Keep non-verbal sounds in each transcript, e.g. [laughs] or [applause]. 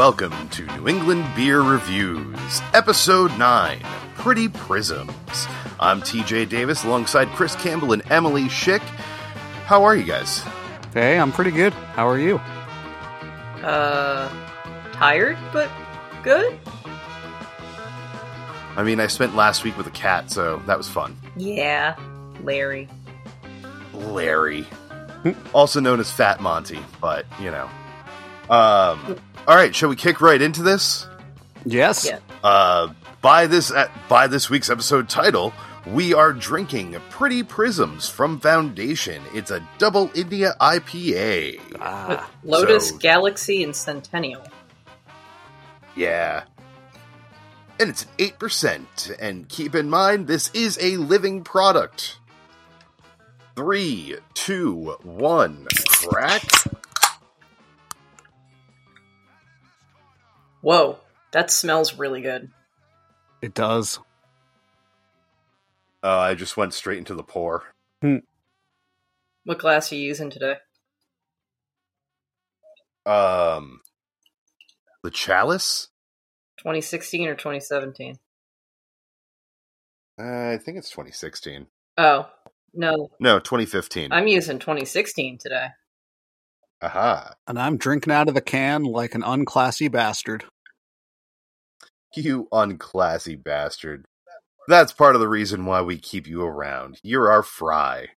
Hello and welcome to New England Beer Reviews, Episode 9 Pretty Prisms. I'm TJ Davis alongside Chris Campbell and Emily Schick. How are you guys? Hey, I'm pretty good. How are you? Uh, tired, but good? I mean, I spent last week with a cat, so that was fun. Yeah, Larry. Larry. also known as Fat Monty, but, you know. Um, all right, shall we kick right into this? Yes. Yeah. Uh, by this uh, by this week's episode title, we are drinking Pretty Prisms from Foundation. It's a double India IPA. Ah, Lotus, so- Galaxy, and Centennial. Yeah. And it's an 8%. And keep in mind, this is a living product. Three, two, one, crack. Whoa, that smells really good. it does. Uh, I just went straight into the pour. What glass are you using today? Um, the chalice? 2016 or 2017? Uh, I think it's 2016. Oh, no, No, 2015. I'm using 2016 today. Aha. And I'm drinking out of the can like an unclassy bastard. You unclassy bastard. That's part of the reason why we keep you around. You're our fry.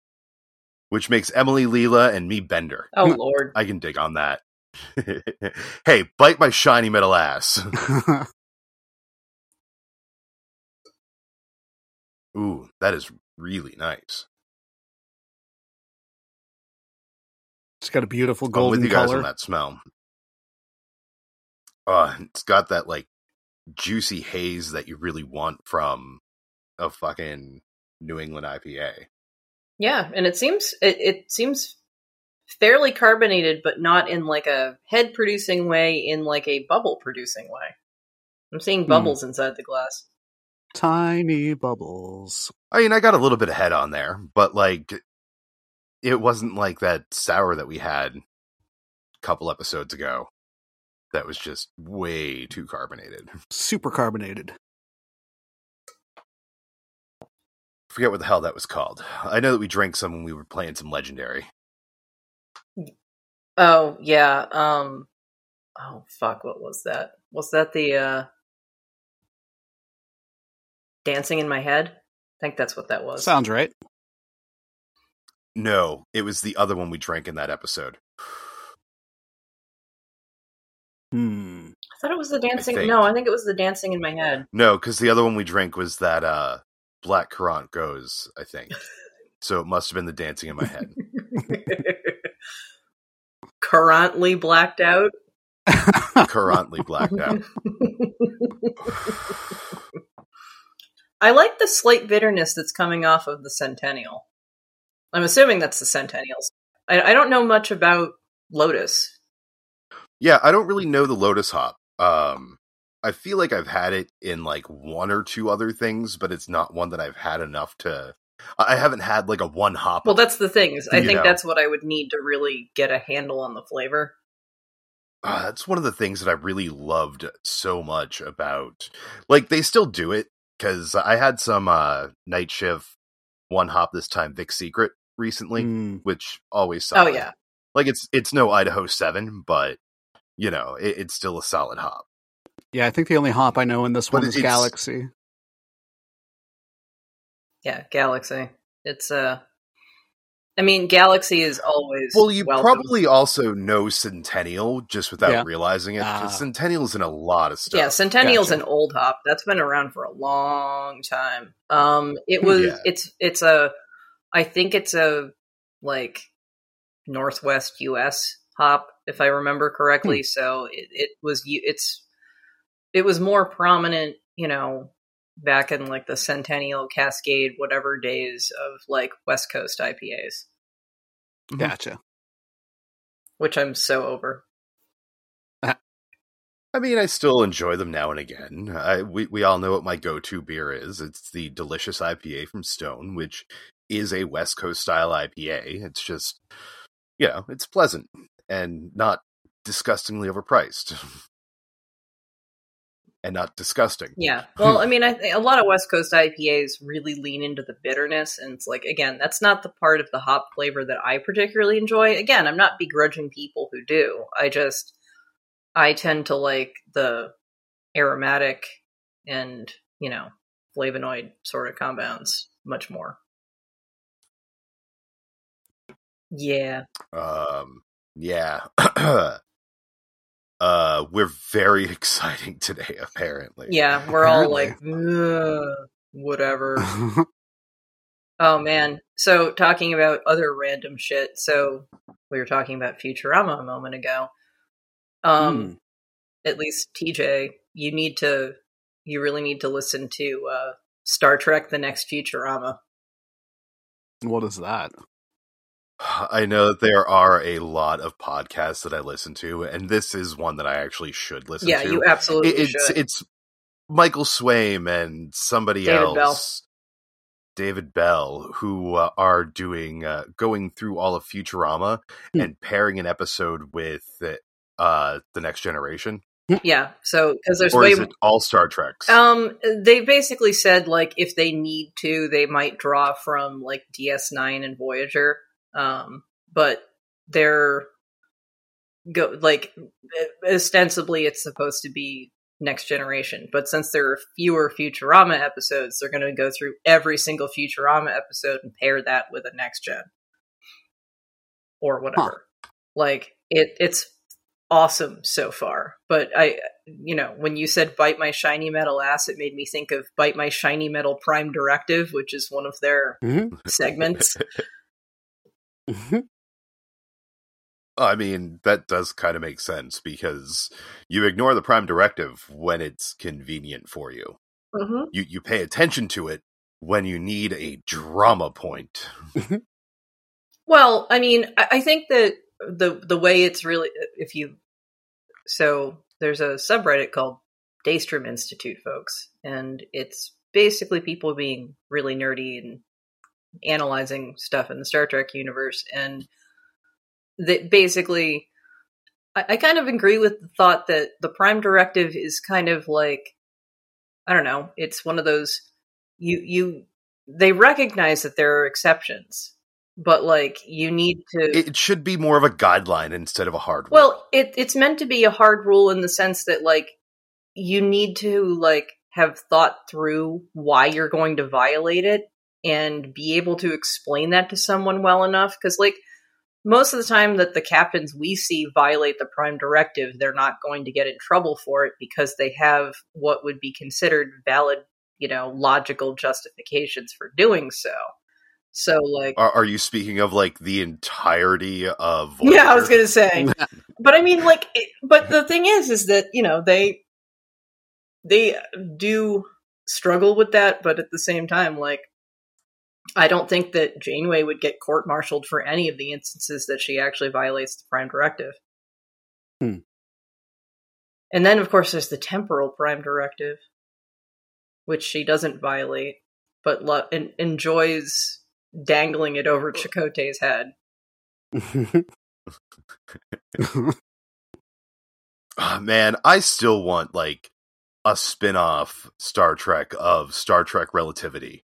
Which makes Emily Leela and me Bender. Oh, hmm. Lord. I can dig on that. [laughs] hey, bite my shiny metal ass. [laughs] Ooh, that is really nice. It's got a beautiful I'm golden with you guys color. on that smell. Uh, it's got that like juicy haze that you really want from a fucking New England IPA. Yeah, and it seems it, it seems fairly carbonated, but not in like a head producing way, in like a bubble producing way. I'm seeing bubbles inside the glass. Tiny bubbles. I mean, I got a little bit of head on there, but like, it wasn't like that sour that we had a couple episodes ago. That was just way too carbonated. [laughs] Super carbonated. Forget what the hell that was called. I know that we drank some when we were playing some legendary. Oh yeah. Um. Oh fuck! What was that? Was that the uh dancing in my head? I think that's what that was. Sounds right. No, it was the other one we drank in that episode. Hmm. I thought it was the dancing. think. no, I think it was the dancing in my head. No, because the other one we drank was that uh Black Currant Gose, I think. [laughs] so it must have been the dancing in my head. [laughs] Currently blacked out. [laughs] Currently blacked out. I like the slight bitterness that's coming off of the Centennial. I'm assuming that's the Centennials. I, I don't know much about Lotus. Yeah, I don't really know the Lotus hop. Um, I feel like I've had it in like one or two other things, but it's not one that I've had enough to. I haven't had like a one hop. Well, that's the thing. Is I think know. that's what I would need to really get a handle on the flavor. Uh, that's one of the things that I really loved so much about. Like they still do it because I had some uh night shift one hop this time Vic Secret recently, Hmm. which always Oh yeah, like it's it's no Idaho Seven, but you know it, it's still a solid hop. Yeah, I think the only hop I know in this But one is Galaxy. yeah. Galaxy. It's uh, I mean, Galaxy is always Well, you welcome. probably also know Centennial just without Yeah. realizing it because Ah. Centennial's in a lot of stuff. Yeah, Centennial's Gotcha. an old hop. That's been around for a long time. Um it was Yeah. it's it's a I think it's a like northwest US hop if I remember correctly. Hmm. So it, it was it's it was more prominent, you know, back in like the Centennial Cascade whatever days of like West Coast IPAs, Mhm. Gotcha. which I'm so over. I mean, I still enjoy them now and again. I, we we all know what my go-to beer is. It's the delicious IPA from Stone, which is a West Coast style IPA. It's just, you know, it's pleasant and not disgustingly overpriced. [laughs] and not disgusting. Yeah. [laughs] Well, I mean, I a lot of West Coast IPAs really lean into the bitterness, and it's like again, that's not the part of the hop flavor that I particularly enjoy. Again, I'm not begrudging people who do. I just I tend to like the aromatic and you know flavonoid sort of compounds much more. Yeah. Um, yeah. [clears throat] uh, we're very [laughs] exciting today, apparently. Yeah, [laughs] we're all like, whatever. [laughs] Oh man. So talking about other random shit. So we were talking about Futurama a moment ago. Um Hmm. at least TJ, you need to you really need to listen to uh Star Trek the next Futurama. what is that? [sighs] I know that there are a lot of podcasts that I listen to, and this is one that I actually should listen yeah, to. Yeah, you absolutely It- it's should. it's Michael Swaim and somebody David Bell. else, David Bell, who uh, are doing uh, going through all of Futurama Hmm. and pairing an episode with uh, the Next Generation, yeah. So cuz there's or way is it all Star Treks? Um, they basically said like if they need to, they might draw from like DS9 and Voyager. Um, but they're go like ostensibly it's supposed to be next generation. But since there are fewer Futurama episodes, they're going to go through every single Futurama episode and pair that with a next gen or whatever. Like it, it's awesome so far. But I, you know, when you said "bite my shiny metal ass," it made me think of "bite my shiny metal prime directive," which is one of their Mhm. segments. [laughs] Mhm. I mean, that does kind of make sense because you ignore the Prime Directive when it's convenient for you. hmm You you pay attention to it when you need a drama point. Well, I mean, I, I think that the the way it's really if you so there's a subreddit called Daystrom Institute, folks, and it's basically people being really nerdy and analyzing stuff in the Star Trek universe, and that basically, I, I kind of agree with the thought that the Prime Directive is kind of like, I don't know, it's one of those you you they recognize that there are exceptions, but like you need to It should be more of a guideline instead of a hard rule. well, it, it's meant to be a hard rule in the sense that like you need to like have thought through why you're going to violate it and be able to explain that to someone well enough because like most of the time that the captains we see violate the prime directive they're not going to get in trouble for it because they have what would be considered valid you know logical justifications for doing so so like Are, are you speaking of like the entirety of? [laughs] yeah, I was gonna say, [laughs] but I mean, like, it, but the thing is, is that you know they they do struggle with that, but at the same time, like, I don't think that Janeway would get court-martialed for any of the instances that she actually violates the Prime Directive. Hmm. And then, of course, there's the temporal Prime Directive, which she doesn't violate, but lo- en- enjoys dangling it over Chakotay's head. [laughs] Ah, man, I still want like a spin-off Star Trek of Star Trek Relativity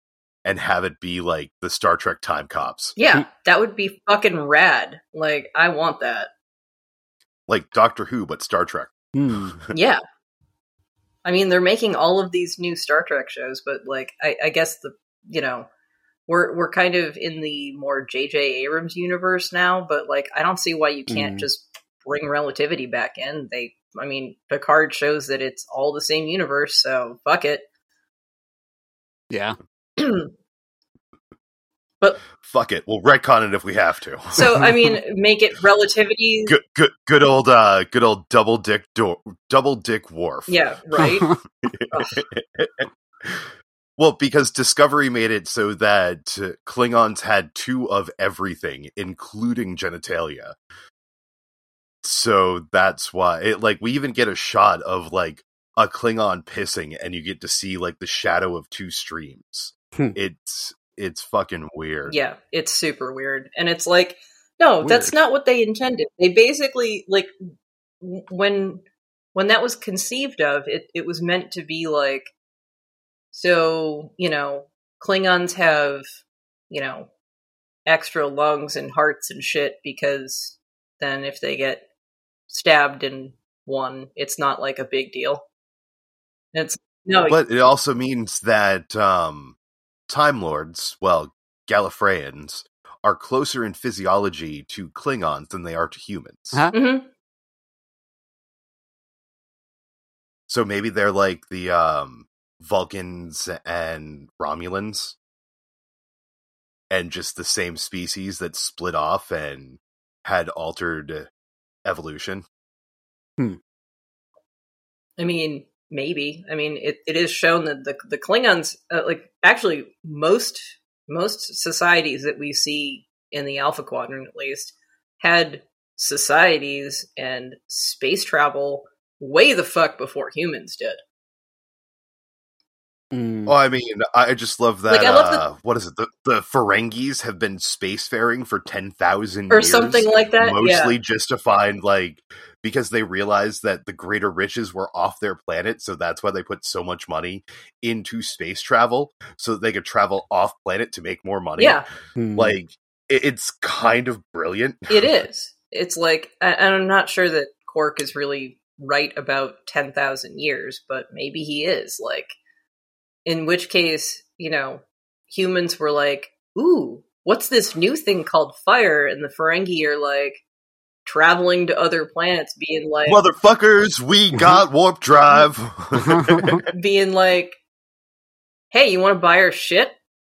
and have it be like the Star Trek Time Cops. Yeah, that would be fucking rad. Like, I want that. Like Doctor Who but Star Trek. Hmm. [laughs] Yeah. I mean, they're making all of these new Star Trek shows, but like, I, I guess the you know, we're we're kind of in the more J.J. Abrams universe now. But like, I don't see why you can't Mm. just bring relativity back in. They, I mean, Picard shows that it's all the same universe, so fuck it. yeah. [clears throat] But fuck it, we'll retcon it if we have to. So I mean, [laughs] make it relativity. good, good, good old, uh, good old double dick, do- double dick Worf. Yeah, right. [laughs] well, because Discovery made it so that uh, Klingons had two of everything, including genitalia. So that's why it like we even get a shot of like a Klingon pissing, and you get to see like the shadow of two streams. Hmm. it's it's fucking weird. Yeah, it's super weird. And it's like, no, that's not what they intended. They basically like when when that was conceived of, it it was meant to be like so, you know, Klingons have, you know, extra lungs and hearts and shit because then if they get stabbed in one, it's not like a big deal. It's no, But it also means that um, Time Lords, well, Gallifreyans, are closer in physiology to Klingons than they are to humans. Huh? Mhm. So maybe they're like the um, Vulcans and Romulans, and just the same species that split off and had altered evolution. I mean, maybe. I mean, it, it is shown that the the Klingons, uh, like actually most most societies that we see in the Alpha Quadrant, at least, had societies and space travel way the fuck before humans did. Mm. Well, I mean, I just love that. Like, I love the- uh, what is it? The, the Ferengis have been spacefaring for ten thousand Or years, something like that. mostly yeah. just to find like because they realized that the greater riches were off their planet, so that's why they put so much money into space travel, so that they could travel off planet to make more money. Yeah, Mm. like it, it's kind of brilliant. it [laughs] is. It's like, I, I'm not sure that Quark is really right about 10,000 years, but maybe he is. Like, in which case, you know, humans were like, ooh, what's this new thing called fire? And the Ferengi are like, traveling to other planets, being like, Motherfuckers, we got warp drive. [laughs] being like, hey, you want to buy our shit?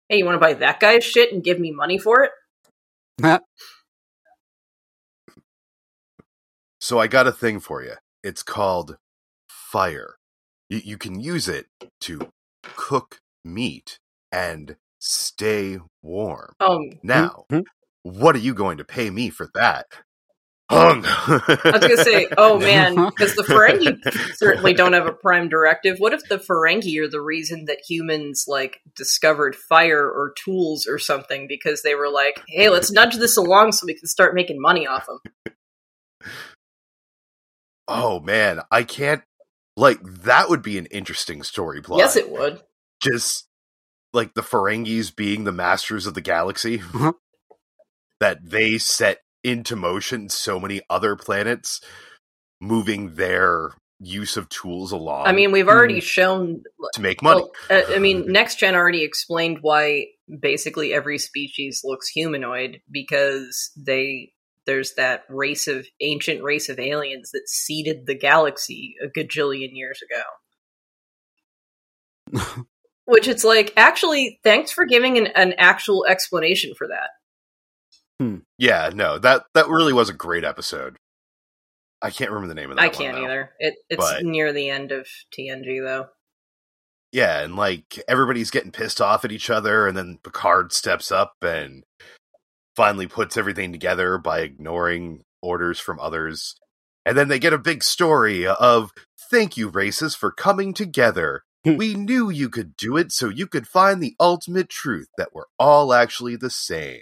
Hey, you want to buy that guy's shit and give me money for it? So I got a thing for you. It's called fire. You, you can use it to cook meat and stay warm. Um, Now, Mhm. what are you going to pay me for that? Hung. I was gonna say, oh [laughs] man, because the Ferengi certainly don't have a prime directive. What if the Ferengi are the reason that humans like discovered fire or tools or something because they were like, hey, let's nudge this along so we can start making money off them. oh man, I can't. Like that would be an interesting story plot. Yes, it would. just like the Ferengis being the masters of the galaxy, Mhm. that they set into motion so many other planets, moving their use of tools along. I mean, we've already shown. to make money. Well, uh, I mean, [laughs] Next Gen already explained why basically every species looks humanoid because they there's that race of ancient race of aliens that seeded the galaxy a gajillion years ago. [laughs] Which it's like, actually, thanks for giving an, an actual explanation for that. Yeah, no, that that really was a great episode. I can't remember the name of that. I can't though. either. It, it's But- near the end of TNG though. Yeah, and like everybody's getting pissed off at each other, and then Picard steps up and finally puts everything together by ignoring orders from others. And then they get a big story of thank you, races, for coming together. Hmm. we knew you could do it, so you could find the ultimate truth that we're all actually the same.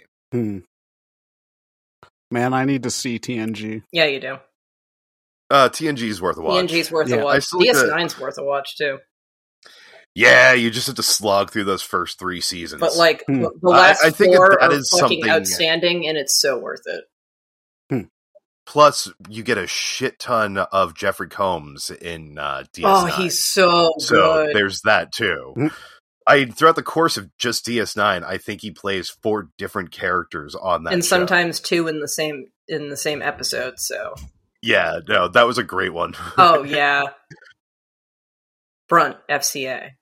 Hmm. Man, I need to see TNG. Yeah, you do. Uh, TNG's worth a watch. TNG's worth Yeah, a I watch. still need to- DS9's worth a watch too. Yeah, you just have to slog through those first three seasons. But like Hmm. the the last I- I think four that are is fucking something- outstanding, and it's so worth it. Hmm. Plus, you get a shit ton of Jeffrey Combs in uh, DS9. Oh, he's so, so good. there's that too. I throughout the course of just DS9, I think he plays four different characters on that. and show. sometimes two in the same in the same episode. So, yeah, no, that was a great one. oh [laughs] yeah, Brunt FCA.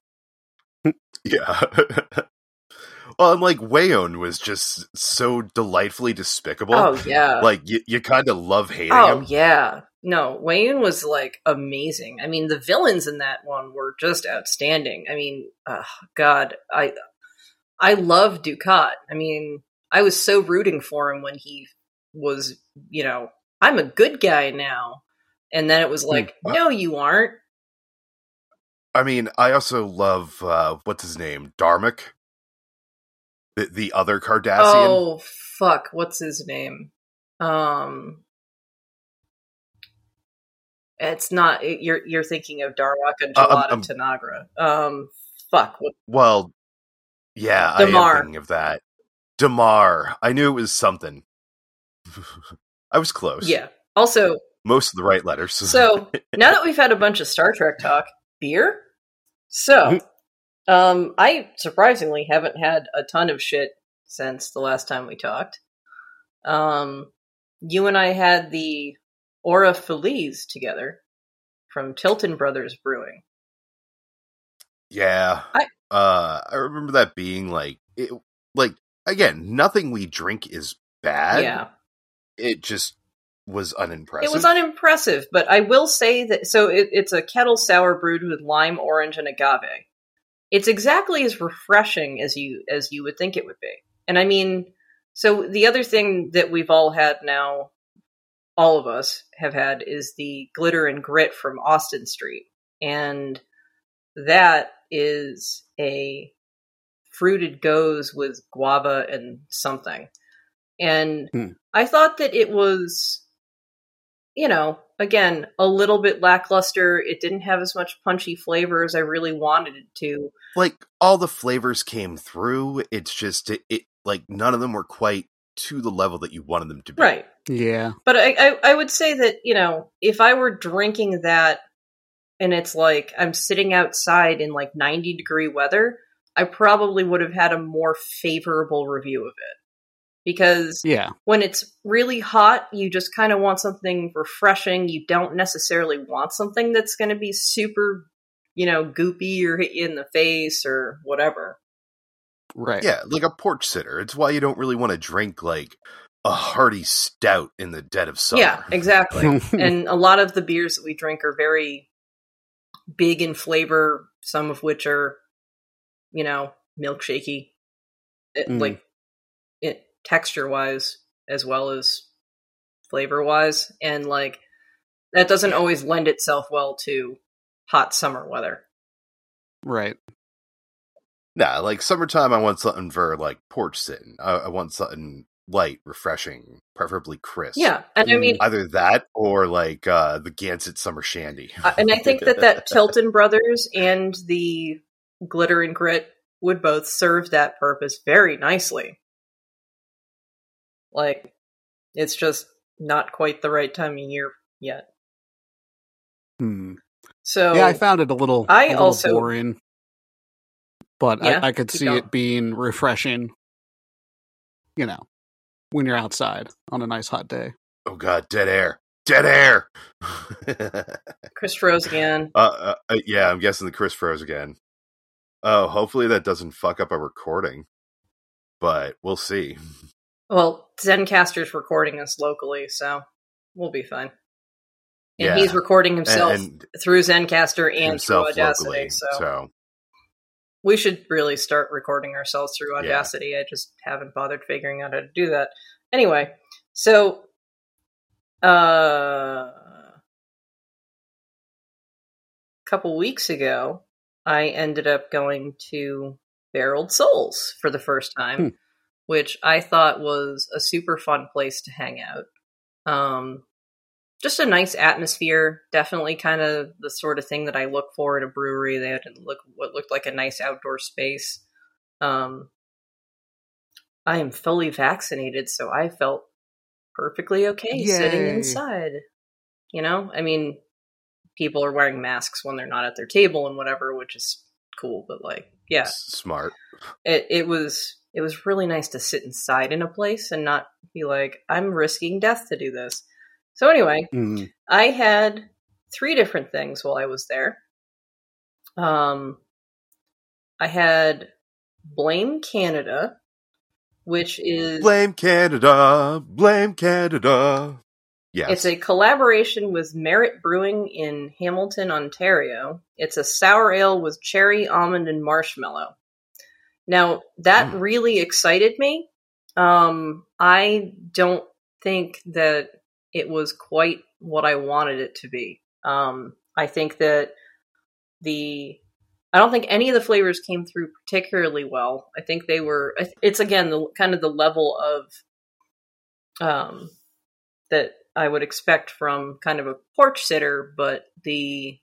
[laughs] yeah. [laughs] well, and like Weyoun was just so delightfully despicable. Oh yeah. Like you, you kind of love hating oh him. yeah. No, Weyoun was like amazing. I mean, the villains in that one were just outstanding. I mean, uh, God, I I love Dukat. I mean, I was so rooting for him when he was, you know, I'm a good guy now, and then it was like, Hmm. no, you aren't. I mean, I also love uh, what's his name, Darmic, the the other Cardassian. Oh fuck, what's his name? Um It's not. You're you're thinking of Darwaka Uh, Gelada um, Tanagra. Um, fuck. Well, yeah, I Damar. am thinking of that. Damar. I knew it was something. [laughs] I was close. yeah. Also, Most of the right letters. so now that we've had a bunch of Star Trek talk, beer. So, um, I surprisingly haven't had a ton of shit since the last time we talked. Um, you and I had the Aura Feliz together from Tilton Brothers Brewing. yeah. I- uh I remember that being like it like again, nothing we drink is bad. yeah. It just was unimpressive. It was unimpressive, but I will say that so it, it's a kettle sour brewed with lime, orange, and agave. It's exactly as refreshing as you as you would think it would be. And I mean, so the other thing that we've all had now, all of us have had, is the glitter and grit from Austin Street, and that is a fruited gose with guava and something. And Hmm. I thought that it was you know, again, a little bit lackluster. It didn't have as much punchy flavor as I really wanted it to. like all the flavors came through. It's just it, it like none of them were quite to the level that you wanted them to be. Right. Yeah. But I, I, I would say that, you know, if I were drinking that and it's like I'm sitting outside in like 90 degree weather, I probably would have had a more favorable review of it. Because Yeah. when it's really hot, you just kind of want something refreshing. You don't necessarily want something that's going to be super, you know, goopy or hit you in the face or whatever. Right. Yeah, like a porch sitter. It's why you don't really want to drink like a hearty stout in the dead of summer. Yeah, exactly. and a lot of the beers that we drink are very big in flavor, some of which are, you know, milkshakey, it, Mm. like it, texture wise as well as flavor wise. And like that doesn't always lend itself well to hot summer weather. Right. Nah, like summertime, I want something for like porch sitting. I, I want something light, refreshing, preferably crisp. Yeah. And I mean, Either that or like uh the Gansett Summer Shandy. Uh, and I think that that [laughs] Tilton Brothers and the Glitter and Grit would both serve that purpose very nicely. Like, it's just not quite the right time of year yet. Hmm. So yeah, I found it a little, I a little also- boring, but Yeah, I, I could see going. it being refreshing. You know, when you're outside on a nice hot day. oh god, dead air, dead air. [laughs] Chris froze again. uh, uh, uh, yeah, I'm guessing the Chris froze again. Oh, hopefully that doesn't fuck up a recording, but we'll see. [laughs] Well, Zencastr's recording us locally, so we'll be fine. And Yeah. he's recording And, himself and through Zencaster and himself through Audacity. locally. so. so we should really start recording ourselves through Yeah. Audacity. I just haven't bothered figuring out how to do that. Anyway, so uh a couple weeks ago, I ended up going to Barreled Souls for the first time, Hmm. which I thought was a super fun place to hang out. Um just a nice atmosphere. Definitely kind of the sort of thing that I look for at a brewery. They had to look what looked like a nice outdoor space. Um, I am fully vaccinated, so I felt perfectly okay sitting inside. You know, I mean, people are wearing masks when they're not at their table and whatever, which is cool. But like, yeah, smart. it it was it was really nice to sit inside in a place and not be like I'm risking death to do this. So anyway, Hmm. I had three different things while I was there. Um, I had Blame Canada, which is Blame Canada, blame Canada. Yes, it's a collaboration with Merit Brewing in Hamilton, Ontario. It's a sour ale with cherry, almond, and marshmallow. Now that Mm. really excited me. Um, I don't think that it was quite what I wanted it to be. Um, I think that the I don't think any of the flavors came through particularly well. I think they were. It's again the kind of the level of um, that I would expect from kind of a porch sitter, but the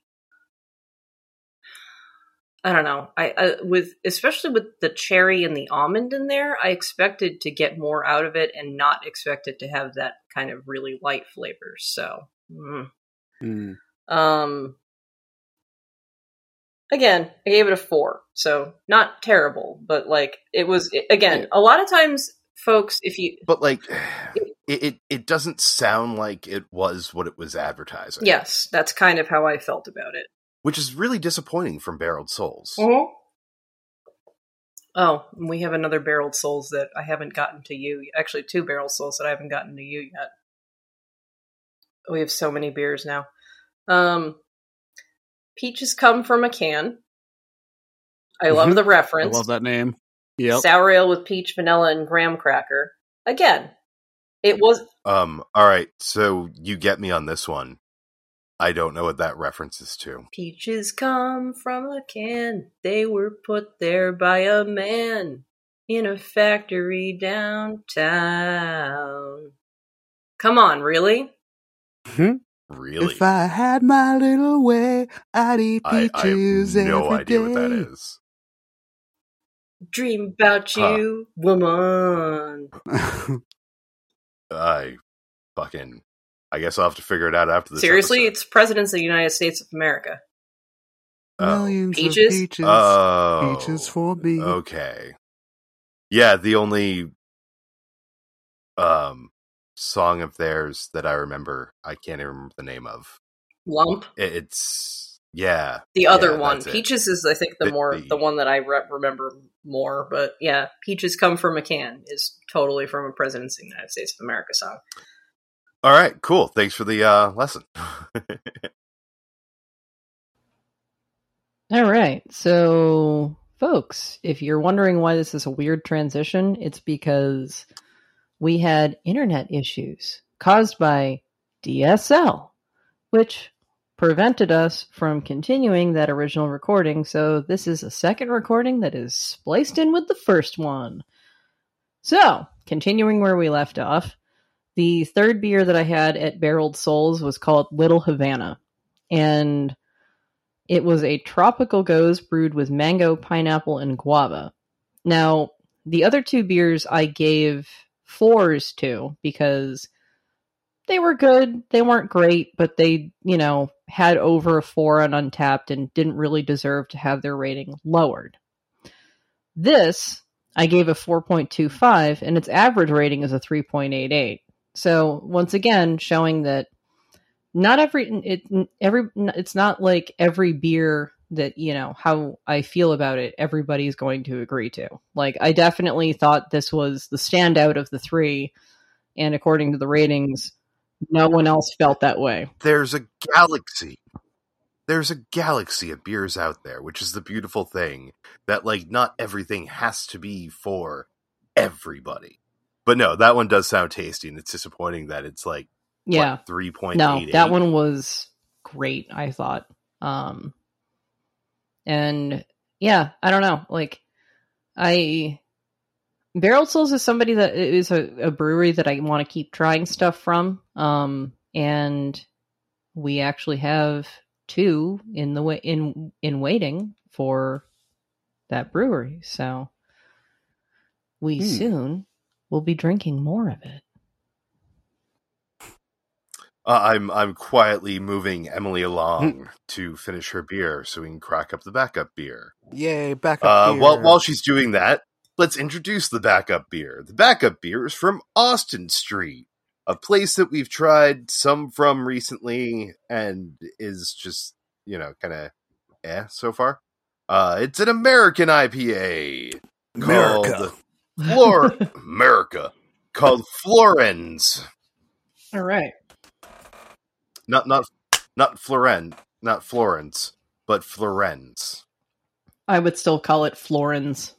I don't know. I, I with especially with the cherry and the almond in there, I expected to get more out of it and not expect it to have that kind of really light flavor. So, mm. Mm. um, again, I gave it a four. So not terrible, but like it was again. A lot of times, folks, if you But like, [sighs] [sighs] it, it it doesn't sound like it was what it was advertising. yes, that's kind of how I felt about it. Which is really disappointing from Barreled Souls. Oh, and we have another barreled souls that I haven't gotten to you. Actually, two barrel souls that I haven't gotten to you yet. We have so many beers now. Um, peaches come from a can. I love Mhm. the I reference. love that name. Yep. Sour ale with peach, vanilla, and graham cracker. Again, it was Um, all right, so you get me on this one. I don't know what that references to. peaches come from a can. They were put there by a man in a factory downtown. Come on, really? Hmm? Really? If I had my little way, I'd eat I, I peaches have no every idea what that day. is. Dream about Huh. you, woman. [laughs] I fucking. I guess I'll have to figure it out after this. Seriously, episode. it's presidents of the United States of America. Oh. Millions Peaches? of peaches. Oh, peaches for me. Okay. Yeah, the only um song of theirs that I remember, I can't even remember the name of. Lump. It's yeah. The other Yeah, one, peaches, is I think the, The- more the- the one that I re- remember more. But yeah, peaches come from a can is totally from a presidents of the United States of America song. All right, cool. Thanks for the uh lesson. [laughs] All right. So, folks, if you're wondering why this is a weird transition, it's because we had internet issues caused by DSL, which prevented us from continuing that original recording. So, this is a second recording that is spliced in with the first one. So, continuing where we left off, the third beer that I had at Barreled Souls was called Little Havana. And it was a tropical gose brewed with mango, pineapple, and guava. Now, the other two beers I gave fours to because they were good. They weren't great, but they, you know, had over a four on Untappd and didn't really deserve to have their rating lowered. This, I gave a 4.25, and its average rating is a 3.88. So, once again, showing that not every it every it's not like every beer that you know how I feel about it everybody's going to agree to. Like I definitely thought this was the standout of the 3 and according to the ratings no one else felt that way. There's a galaxy. There's a galaxy of beers out there, which is the beautiful thing that like not everything has to be for everybody. But no, that one does sound tasty, and it's disappointing that it's like Yeah. three point No, eight. that one was great, I thought. Um and yeah, I don't know. Like I Barrel Souls is somebody that is a, a brewery that I want to keep trying stuff from. Um and we actually have two in the way in in waiting for that brewery. So we Hmm. soon will be drinking more of it. Uh, I'm I'm quietly moving Emily Hmm. along to finish her beer, so we can crack up the backup beer. Yay, backup Uh, up while while she's doing that, let's introduce the backup beer. The backup beer is from Austin Street, a place that we've tried some from recently, and is just you know kind of eh so far. Uh, it's an American IPA called America. Flor [laughs] America called Florens. All right. Not not not Floren, not Florence, but Florens. I would still call it Florens.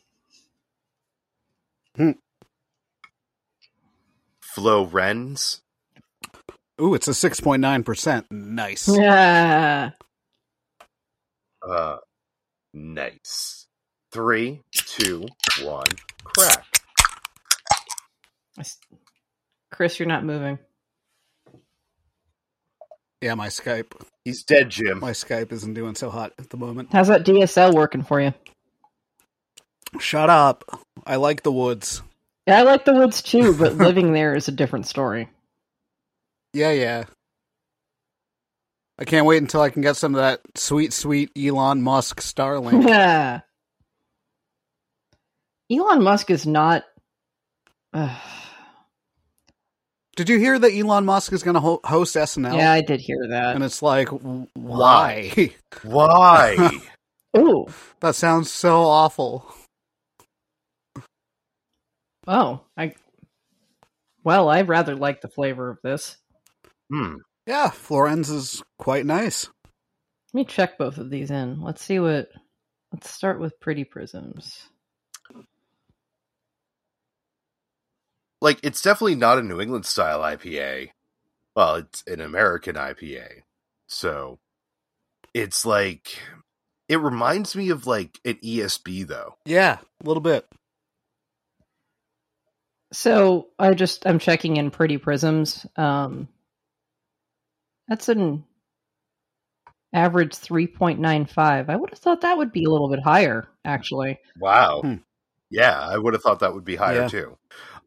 Florens. Ooh, it's a 6.9%. Nice. Yeah. Uh, nice. Three, two, one, crack. I s- Chris, you're not moving. Yeah, my Skype. He's dead, Jim. My Skype isn't doing so hot at the moment. How's that DSL working for you? Shut up. I like the woods. Yeah, I like the woods too, but [laughs] living there is a different story. Yeah, yeah. I can't wait until I can get some of that sweet, sweet Elon Musk Starlink. [laughs] Yeah. Elon Musk is not. Uh, Did you hear that Elon Musk is going to ho- host SNL? yeah, I did hear that. And it's like, why? Why? [laughs] Oh, that sounds so awful. oh, I. Well, I rather like the flavor of this. hmm. Yeah, Florence is quite nice. Let me check both of these in. Let's see what. Let's start with Pretty Prisms. Like, it's definitely not a New England style IPA. Well, it's an American IPA. So, it's like. It reminds me of, like, an ESB, though. Yeah, a little bit. So I just I'm checking in Pretty Prisms. Um, that's an average three point nine five. I would have thought that would be a little bit higher, actually. Wow. Hmm. Yeah, I would have thought that would be higher, Yeah. too.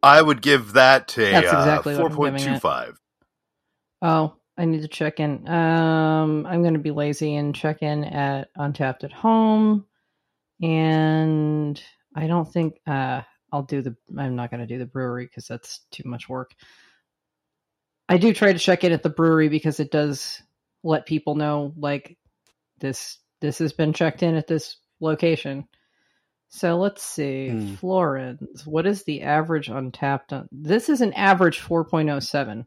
I would give that a That's uh, exactly what I'm giving it. 4.25. Oh, I need to check in. Um, I'm going to be lazy and check in at Untappd at Home, and I don't think uh, I'll do the. I'm not going to do the brewery because that's too much work. I do try to check in at the brewery because it does let people know like this. This has been checked in at this location. So let's see, Hmm. Florence. What is the average Untappd? On, this is an average 4.07.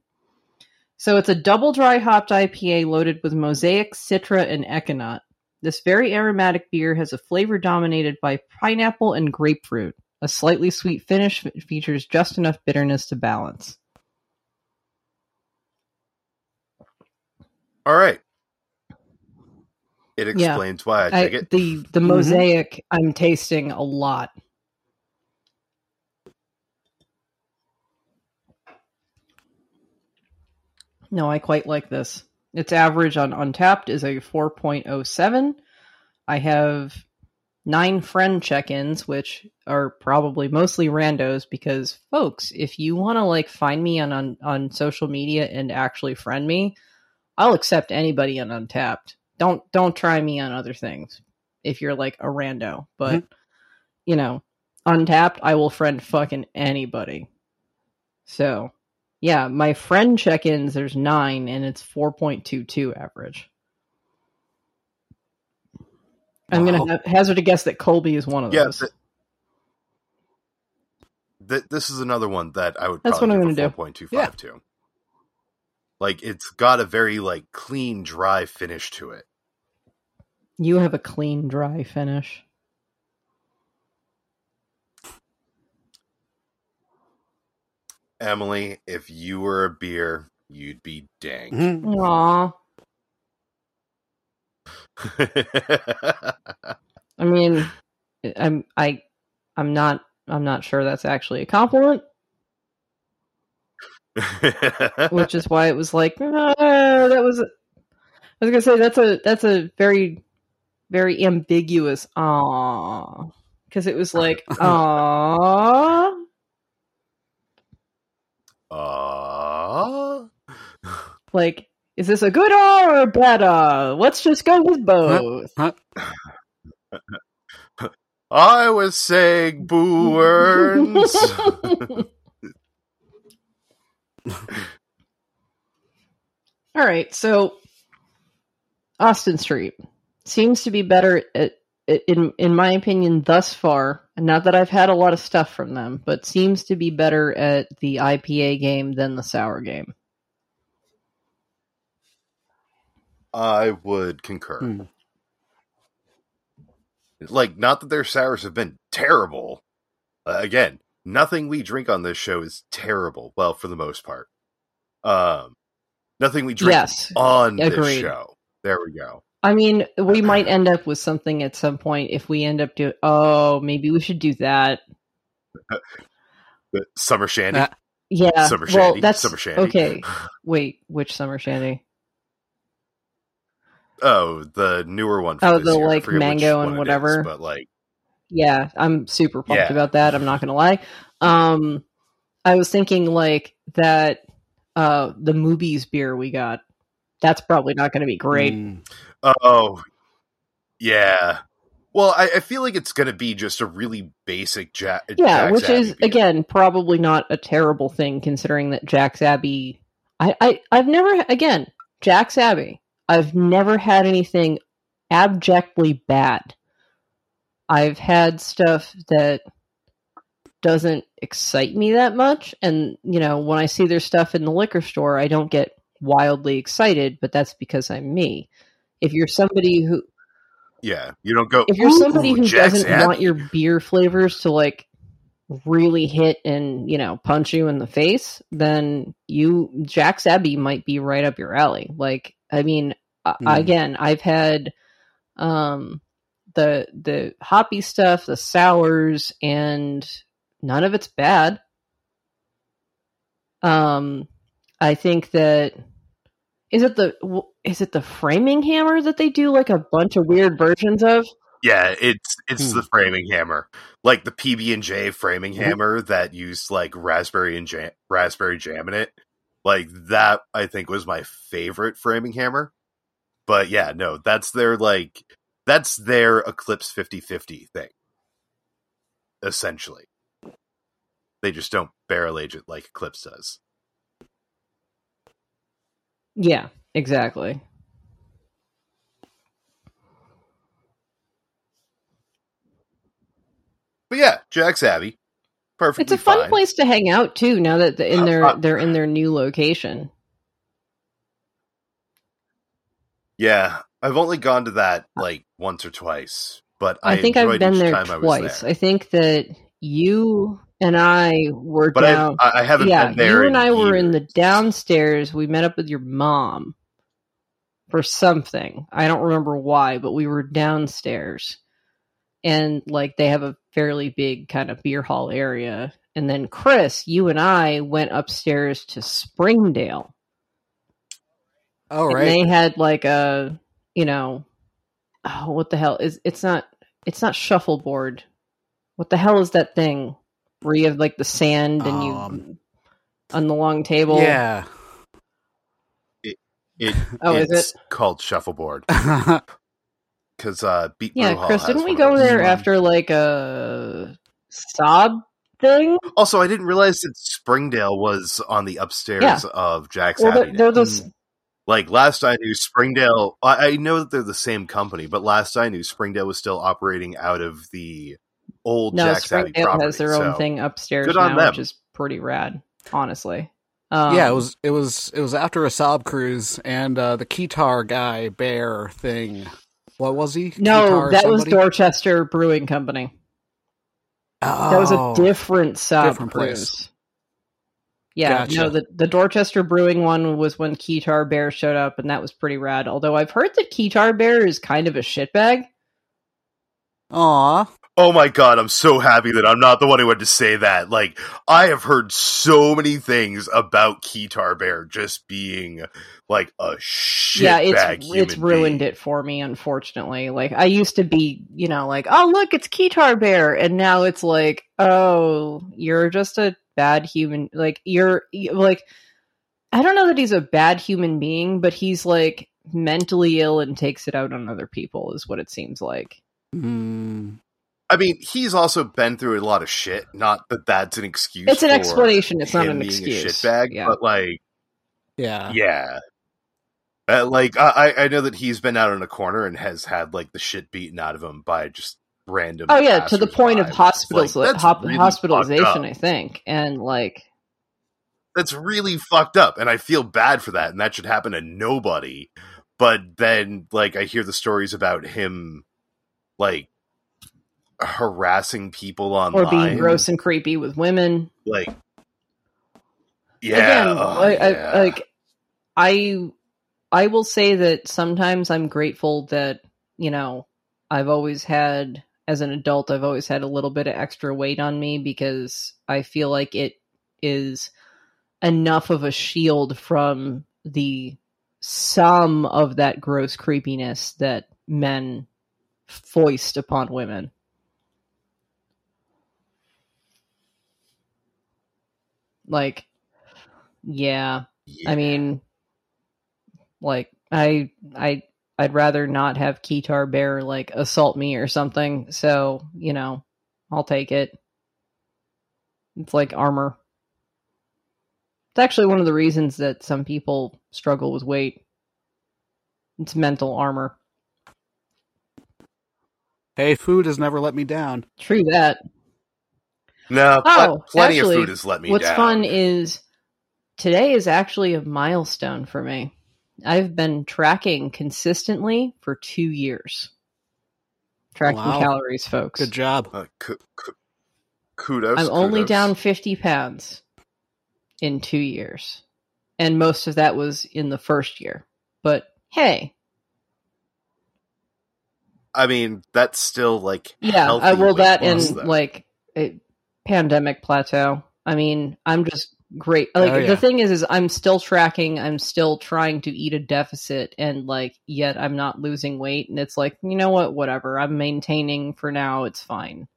So it's a double dry hopped IPA loaded with Mosaic, Citra, and Ekuanot. This very aromatic beer has a flavor dominated by pineapple and grapefruit. A slightly sweet finish features just enough bitterness to balance. All right. It Yeah. explains why I I, take it. the the Mhm. Mosaic I'm tasting a lot. No, I quite like this. Its average on Untappd is a 4.07. I have nine friend check-ins, which are probably mostly randos because folks, if you want to like find me on, on on social media and actually friend me, I'll accept anybody on Untappd. Don't don't try me on other things if you're like a rando, but mm-hmm. you know, Untappd, I will friend fucking anybody. So, yeah, my friend check-ins there's 9 and it's 4.22 average. I'm going to hazard a guess that Colby is one of Yeah, those. th- th- this is another one that I would That's probably what I'm give a gonna 4.25 Yeah. to. Like, it's got a very, like, clean, dry finish to it. You have a clean dry finish. Emily, if you were a beer, you'd be dang. Mhm. Aw. I mean, I'm I I'm not I'm not sure that's actually a compliment, [laughs] which is why it was like "Ah, that was. I was gonna say that's a that's a very very ambiguous. Ah because it was like [laughs] ah uh, like is this a good ah or a bad ah? Let's just go with both. I was saying Boo Earns. [laughs] All right, so Austin Street seems to be better at, in in my opinion thus far. Not that I've had a lot of stuff from them, but seems to be better at the IPA game than the sour game. I would concur. Hmm. Like, not that their sours have been terrible. Uh, again, nothing we drink on this show is terrible. Well, for the most part. Um, nothing we drink Yes, on this show. There we go. I mean we might end up with something at some point if we end up doing. Oh, maybe we should do that. Summer shandy. Uh, Yeah, Summer well, shandy, that's summer shandy. okay. [laughs] Wait, which summer shandy? Oh, the newer one. For Oh, this the, year. Like, mango and it is, whatever? but like, Yeah, I'm super pumped Yeah. about that. I'm not gonna lie. Um, I was thinking like that. Uh, the movies beer we got. That's probably not going to be great. Mm. Oh, yeah. Well, I, I feel like it's gonna be just a really basic Jack. yeah, Jack's which Abbey is again probably not a terrible thing considering that Jack's Abbey. I, I I've never again Jack's Abbey. I've never had anything abjectly bad. I've had stuff that doesn't excite me that much, and you know when I see their stuff in the liquor store, I don't get wildly excited. But that's because I'm me. If you're somebody who Yeah, you don't go. if you're somebody "Ooh, who Jack's doesn't Abbey." want your beer flavors to like really hit and you know punch you in the face then you jack's abbey might be right up your alley like i mean Hmm. again i've had um the the hoppy stuff the sours and none of it's bad um i think that is it the is it the framing hammer that they do like a bunch of weird versions of Yeah, it's it's Hmm. the framing hammer, like the PB and J framing Mhm. hammer that used like raspberry and jam, raspberry jam in it. Like that, I think was my favorite framing hammer. But yeah, no, that's their like that's their Eclipse 50-50 thing. Essentially, they just don't barrel age it like Eclipse does. Yeah, exactly. But yeah, Jack's Abbey, Perfect. It's a fun fine. place to hang out too. Now that the, in Uh, their uh, they're in their new location. Yeah, I've only gone to that like once or twice, but I, I, think I've been there I twice. there. I think that you and I were but down. I, I haven't yeah, been there. you and in I were in the downstairs. We met up with your mom for something. I don't remember why, but we were downstairs, and like they have a fairly big kind of beer hall area. And then Chris, you and I went upstairs to Springdale. Oh and right. they had like a you know oh what the hell is it's not it's not shuffleboard what the hell is that thing where you have like the sand and you Um, on the long table yeah. It, [laughs] Oh, is it's called shuffleboard [laughs] because uh, Beat yeah Brew chris didn't we go there Mm. after like a sob thing Also, I didn't realize that Springdale was on the upstairs Yeah. of Jack's well Abbey. they're, they're those Like last I knew, Springdale. I, I know that they're the same company, but last I knew, Springdale was still operating out of the old no Jack's Abbey springdale property. has their own so- thing upstairs good on now which is pretty rad honestly um, yeah, it was it was it was after a sob cruise and uh, the Keytar guy bear thing. What was he? no Keytar that was dorchester brewing company Oh, That was a different sub different place. cruise. Yeah, Gotcha. no, the the Dorchester Brewing one was when Keytar Bear showed up, and that was pretty rad. Although I've heard that Keytar Bear is kind of a shitbag. Aw, Oh my god, I'm so happy that I'm not the one who had to say that. Like, I have heard so many things about Keytar Bear just being like a shit yeah, bag it's human it's ruined being. it for me, unfortunately. Like I used to be, you know, like oh look, it's Keytar Bear, and now it's like oh, you're just a bad human. Like you're like I don't know that he's a bad human being, but he's like mentally ill and takes it out on other people, is what it seems like. Mm, I mean, he's also been through a lot of shit. Not that that's an excuse. It's an for explanation. It's not an being excuse. A shitbag, yeah. but like, yeah. yeah. Uh, like I, I know that he's been out in a corner and has had like the shit beaten out of him by just random. oh yeah, to the point of passersby. hospitals, Like, that's hop- really hospitalization. I think, and like That's really fucked up, and I feel bad for that, and that should happen to nobody. But then, like, I hear the stories about him, like harassing people online or being gross and creepy with women. like yeah Again, oh, like, yeah. I, like I, I will say that sometimes I'm grateful that you know I've always had as an adult I've always had a little bit of extra weight on me because I feel like it is enough of a shield from the some of that gross creepiness that men foist upon women. Like, yeah, Yeah. I mean, like I I I'd rather not have Keytar Bear like assault me or something. So you know, I'll take it. It's like armor. It's actually one of the reasons that some people struggle with weight. It's mental armor. Hey, food has never let me down. True that. No, pl- Oh, plenty actually, of food has let me down. What's down. fun is today is actually a milestone for me. I've been tracking consistently for two years. Tracking Wow. calories, folks. Good job. Uh, ku- ku- kudos. I'm only down 50 pounds in two years. And most of that was in the first year. But hey, I mean, that's still like yeah, I will that and though. like a pandemic plateau. I mean, I'm just great. Like Oh, yeah. the thing is, is I'm still tracking. I'm still trying to eat a deficit, and like yet I'm not losing weight. And it's like you know what? Whatever. I'm maintaining for now. It's fine.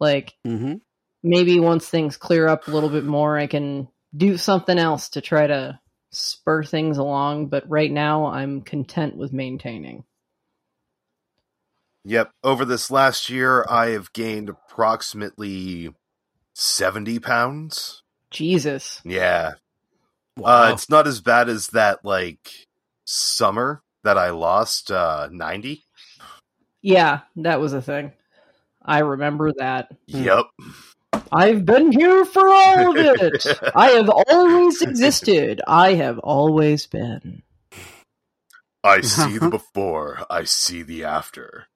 Like Mm-hmm. maybe once things clear up a little bit more, I can do something else to try to spur things along. But right now, I'm content with maintaining. Yep. Over this last year, I have gained approximately 70 pounds. Jesus. Yeah. Wow. Uh, it's not as bad as that, like, summer that I lost uh, 90. Yeah, that was a thing. I remember that. Hmm. Yep. I've been here for all of it. [laughs] I have always existed. I have always been. I [laughs] see the before, I see the after.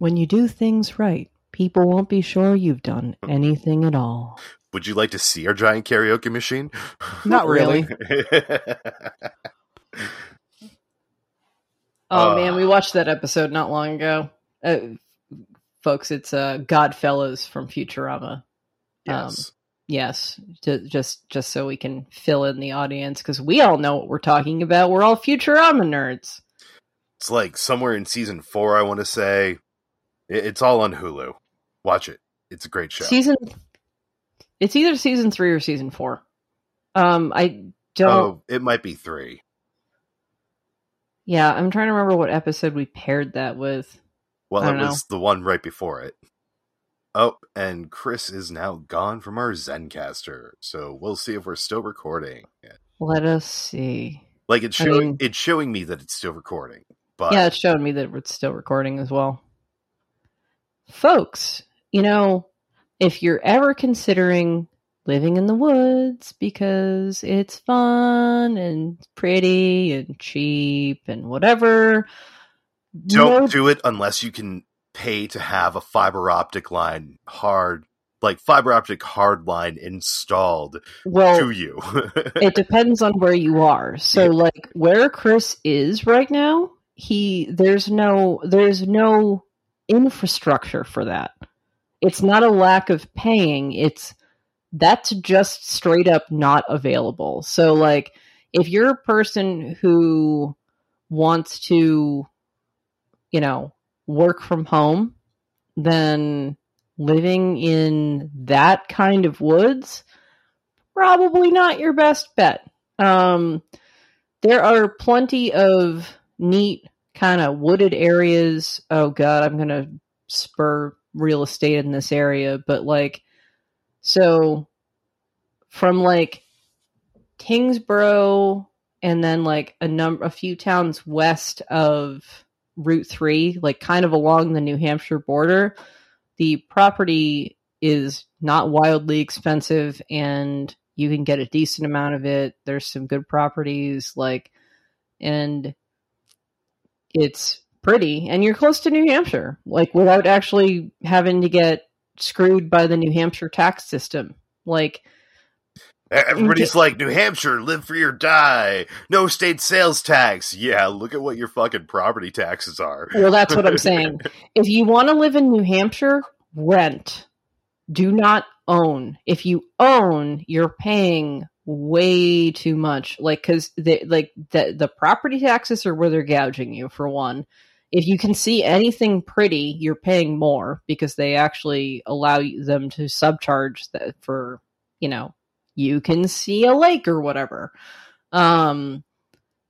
When you do things right, people won't be sure you've done anything at all. Would you like to see our giant karaoke machine? [laughs] Not really. [laughs] Oh Uh. man, we watched that episode not long ago. Uh, folks, it's uh, Godfellas from Futurama. yes. Yes, ju- just just so we can fill in the audience because we all know what we're talking about. We're all Futurama nerds. It's like somewhere in season four, I want to say. It- It's all on Hulu. Watch it. It's a great show. Season, it's either season three or season four. Um, I don't. oh, it might be three. Yeah, I'm trying to remember what episode we paired that with. Well, I it was the one right before it. Oh, and Chris is now gone from our Zencastr, so we'll see if we're still recording. Let us see. Like it's I showing, mean- it's showing me that it's still recording, but yeah, it's showing me that it's still recording as well. Folks, you know, if you're ever considering living in the woods because it's fun and pretty and cheap and whatever, don't no- do it unless you can pay to have a fiber optic line hard, like fiber optic hard line installed well, to you. [laughs] it depends on where you are. So like where Chris is right now, he there's no there's no infrastructure for that. It's not a lack of paying, it's that's just straight up not available. So like if you're a person who wants to you know, work from home, then living in that kind of woods probably not your best bet. Um, there are plenty of neat kind of wooded areas. Oh god, I'm gonna spur real estate in this area, but like, so from like Tyngsborough and then like a number, a few towns west of Route Three, like kind of along the New Hampshire border, the property is not wildly expensive and you can get a decent amount of it. There's some good properties like and it's pretty and you're close to New Hampshire like without actually having to get screwed by the New Hampshire tax system. Like Everybody's like, New Hampshire, live free or die. No state sales tax. Yeah, look at what your fucking property taxes are. well that's what I'm [laughs] saying. if you want to live in New Hampshire, rent. Do not own. If you own, you're paying way too much. Like because the like the the property taxes are where they're gouging you for one. If you can see anything pretty, you're paying more because they actually allow them to subcharge that for you know you can see a lake or whatever. Um,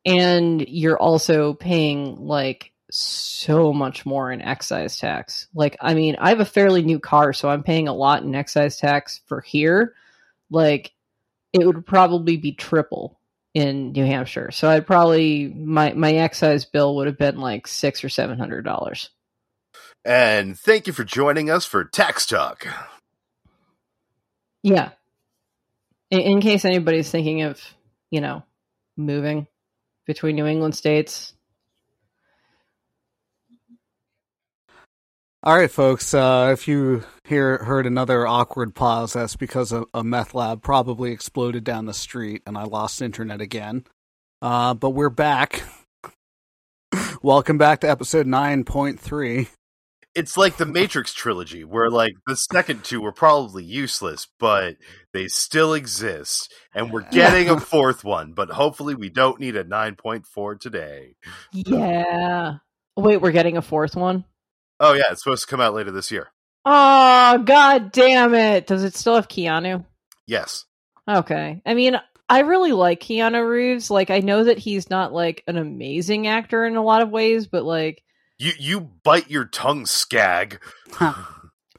and you're also paying like so much more in excise tax. Like, I mean, I have a fairly new car, so I'm paying a lot in excise tax for here. Like, it would probably be triple in New Hampshire. So I'd probably my my excise bill would have been like six or seven hundred dollars. And thank you for joining us for Tax Talk. Yeah. In, in case anybody's thinking of, you know, moving between New England states, All right, folks. Uh, if you hear heard another awkward pause, that's because a, a meth lab probably exploded down the street, and I lost internet again. Uh, but we're back. [laughs] Welcome back to episode nine point three. It's like the Matrix trilogy, where like the second two were probably useless, but they still exist, and we're getting a [laughs] fourth one. But hopefully, we don't need a nine point four today. yeah. Wait, we're getting a fourth one. Oh yeah, it's supposed to come out later this year. Oh god damn it! Does it still have Keanu? Yes. Okay. I mean, I really like Keanu Reeves. Like, I know that he's not like an amazing actor in a lot of ways, but like, You you bite your tongue, Skag.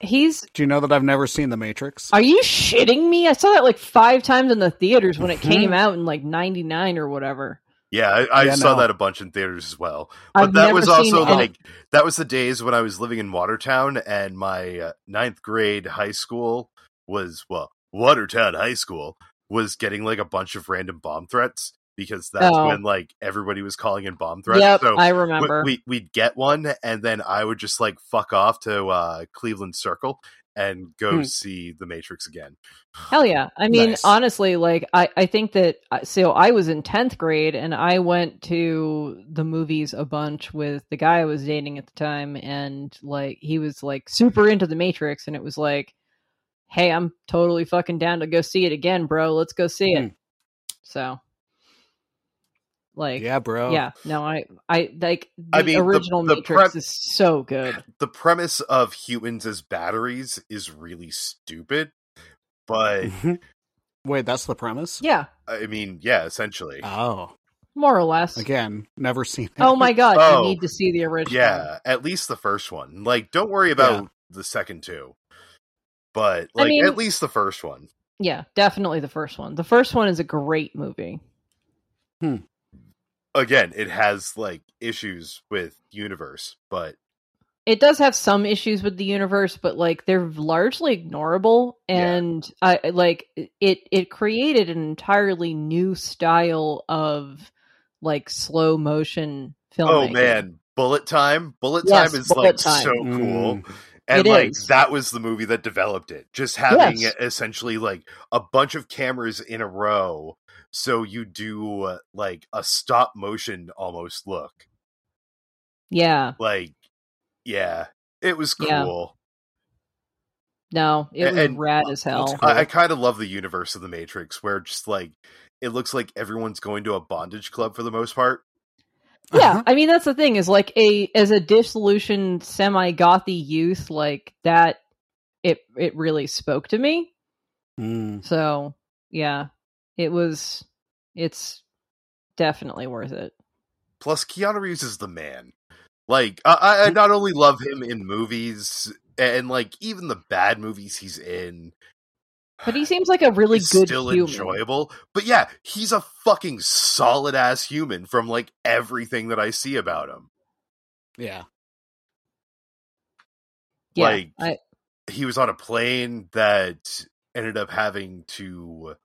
he's. Do you know that I've never seen The Matrix? Are you shitting me? I saw that like five times in the theaters when it Mhm. came out in like '99 or whatever. Yeah, I, I Yeah, saw no. that a bunch in theaters as well. But I've that was also any- like that was the days when I was living in Watertown, and my uh, ninth grade high school was well, Watertown High School was getting like a bunch of random bomb threats because that's Oh. when like everybody was calling in bomb threats. Yep, so I we- remember. we we'd get one, and then I would just like fuck off to uh, Cleveland Circle and go Hmm. see The Matrix again. Hell yeah. I [sighs] mean, Nice. honestly, like, I, I think that, so I was in 10th grade and I went to the movies a bunch with the guy I was dating at the time. And, like, he was, like, super into The Matrix. And it was like, hey, I'm totally fucking down to go see it again, bro. Let's go see it. Hmm. So, like, yeah, bro. yeah, no, I, I, like, the I mean, original the Matrix prep- is so good. The premise of humans as batteries is really stupid, but Mhm. Wait, that's the premise? Yeah, I mean, yeah, essentially. Oh, more or less. again, never seen it. [laughs] Oh my god, Oh, you need to see the original. Yeah, at least the first one. Like, don't worry about the second two, but I like mean- at least the first one. Yeah, definitely the first one. The first one is a great movie. Again, it has like issues with universe, but It does have some issues with the universe, but like they're largely ignorable and I I- like it it created an entirely new style of like slow motion filmmaking. oh man, Bullet Time! Bullet Yes, Time is Bullet like Time. so cool. Mm. And It like is. that was the movie that developed it. Just having Yes. essentially like a bunch of cameras in a row, so you do uh, like a stop motion almost look. Yeah. Like, yeah, it was Yeah. cool. No, it was And- rad as hell. I, I kind of love the universe of the Matrix, where just like it looks like everyone's going to a bondage club for the most part. yeah [laughs] i mean that's the thing is like a as a disillusioned semi gothy youth like that it it really spoke to me Mm. so yeah it was it's definitely worth it Plus, Keanu Reeves is the man. Like, I, I- I not only love him in movies and like even the bad movies he's in, but he seems like a really is good still human enjoyable. But yeah, he's a fucking solid ass human from like everything that I see about him. Yeah. yeah like- I, he was on a plane that ended up having to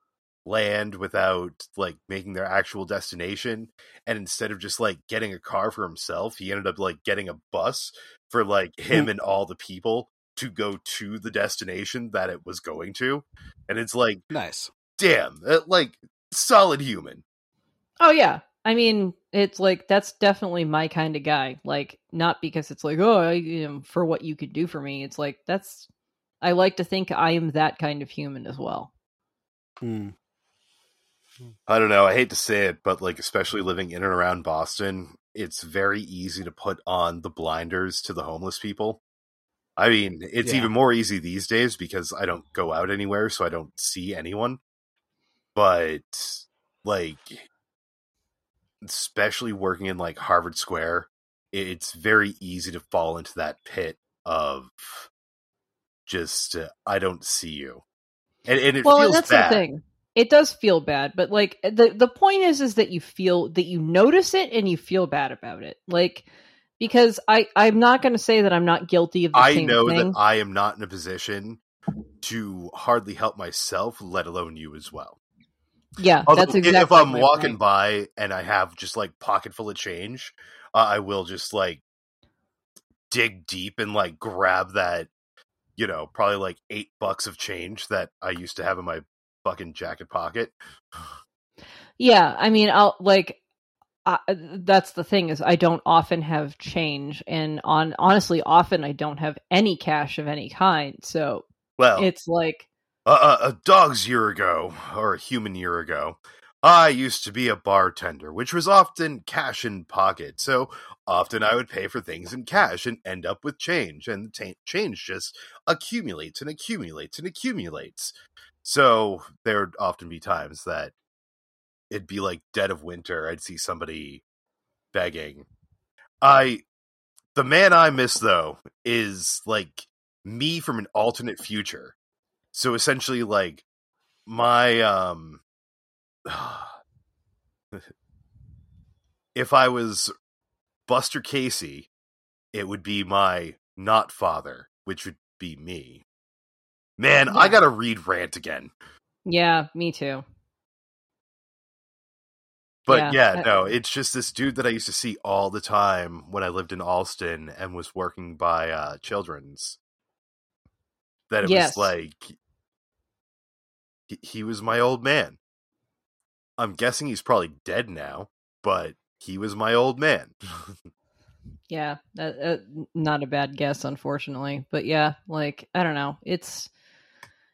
land without like making their actual destination and instead of just like getting a car for himself he ended up like getting a bus for like him and all the people to go to the destination that it was going to and it's like Nice. damn like solid human oh yeah i mean it's like that's definitely my kind of guy like not because it's like oh I, you know, for what you could do for me it's like that's i like to think i am that kind of human as well Mm. I don't know. I hate to say it, but like, especially living in and around Boston, it's very easy to put on the blinders to the homeless people. I mean, it's Yeah. even more easy these days because I don't go out anywhere, so I don't see anyone. But like, especially working in like Harvard Square, it's very easy to fall into that pit of just uh, I don't see you, and, and it well, and feels that's bad. the thing. It does feel bad, but like the the point is is that you feel that you notice it and you feel bad about it. Like because I I'm not going to say that I'm not guilty of the I know thing. that I am not in a position to hardly help myself, let alone you as well. yeah, Although, that's exactly if I'm walking point. by and I have just like pocket full of change, uh, I will just like dig deep and like grab that, you know, probably like eight bucks of change that I used to have in my fucking jacket pocket. [sighs] Yeah, I mean, I'll like. I, that's the thing is I don't often have change, and on honestly, often I don't have any cash of any kind. So Well, it's like, a, a, a dog's year ago, or a human year ago, I used to be a bartender, which was often cash in pocket. So often I would pay for things in cash and end up with change, and the ta- change just accumulates and accumulates and accumulates. So there would often be times that it'd be like dead of winter. I'd see somebody begging. I, the man I miss though, is like me from an alternate future. So essentially, like my um, [sighs] if I was Buster Casey, it would be my not father, which would be me. Man, I gotta read rant again. yeah, me too. But Yeah, yeah, I- no, it's just this dude that I used to see all the time when I lived in Allston and was working by uh Children's. That it Yes. was like he, he was my old man. I'm guessing he's probably dead now, but he was my old man. [laughs] Yeah, that, uh, not a bad guess, unfortunately. But yeah, like I don't know, it's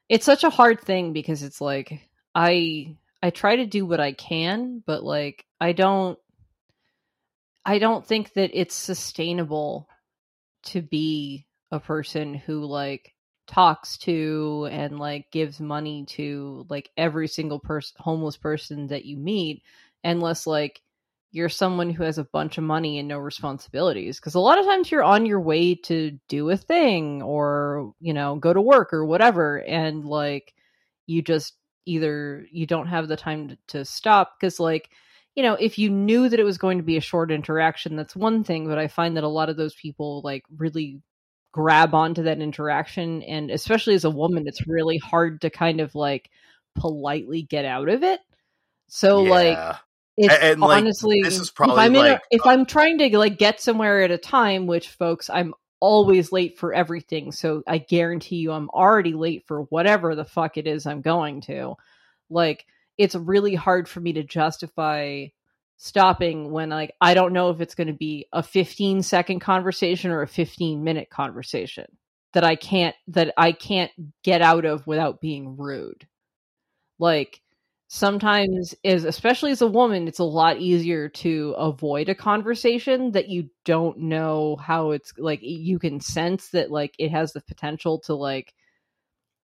it's such a hard thing because it's like I I try to do what I can, but like I don't I don't think that it's sustainable to be a person who like talks to and like gives money to like every single person homeless person that you meet unless like you're someone who has a bunch of money and no responsibilities because a lot of times you're on your way to do a thing or you know go to work or whatever and like you just either you don't have the time to, to stop because like you know if you knew that it was going to be a short interaction that's one thing but i find that a lot of those people like really grab onto that interaction and especially as a woman it's really hard to kind of like politely get out of it so like Yeah. It's and, like, honestly this is if probably, I'm in a, if uh, I'm trying to like get somewhere at a time, which folks, I'm always late for everything. So I guarantee you I'm already late for whatever the fuck it is I'm going to. Like it's really hard for me to justify stopping when like I don't know if it's going to be a 15 second conversation or a 15 minute conversation that I can't that I can't get out of without being rude. Like sometimes is especially as a woman it's a lot easier to avoid a conversation that you don't know how it's like you can sense that like it has the potential to like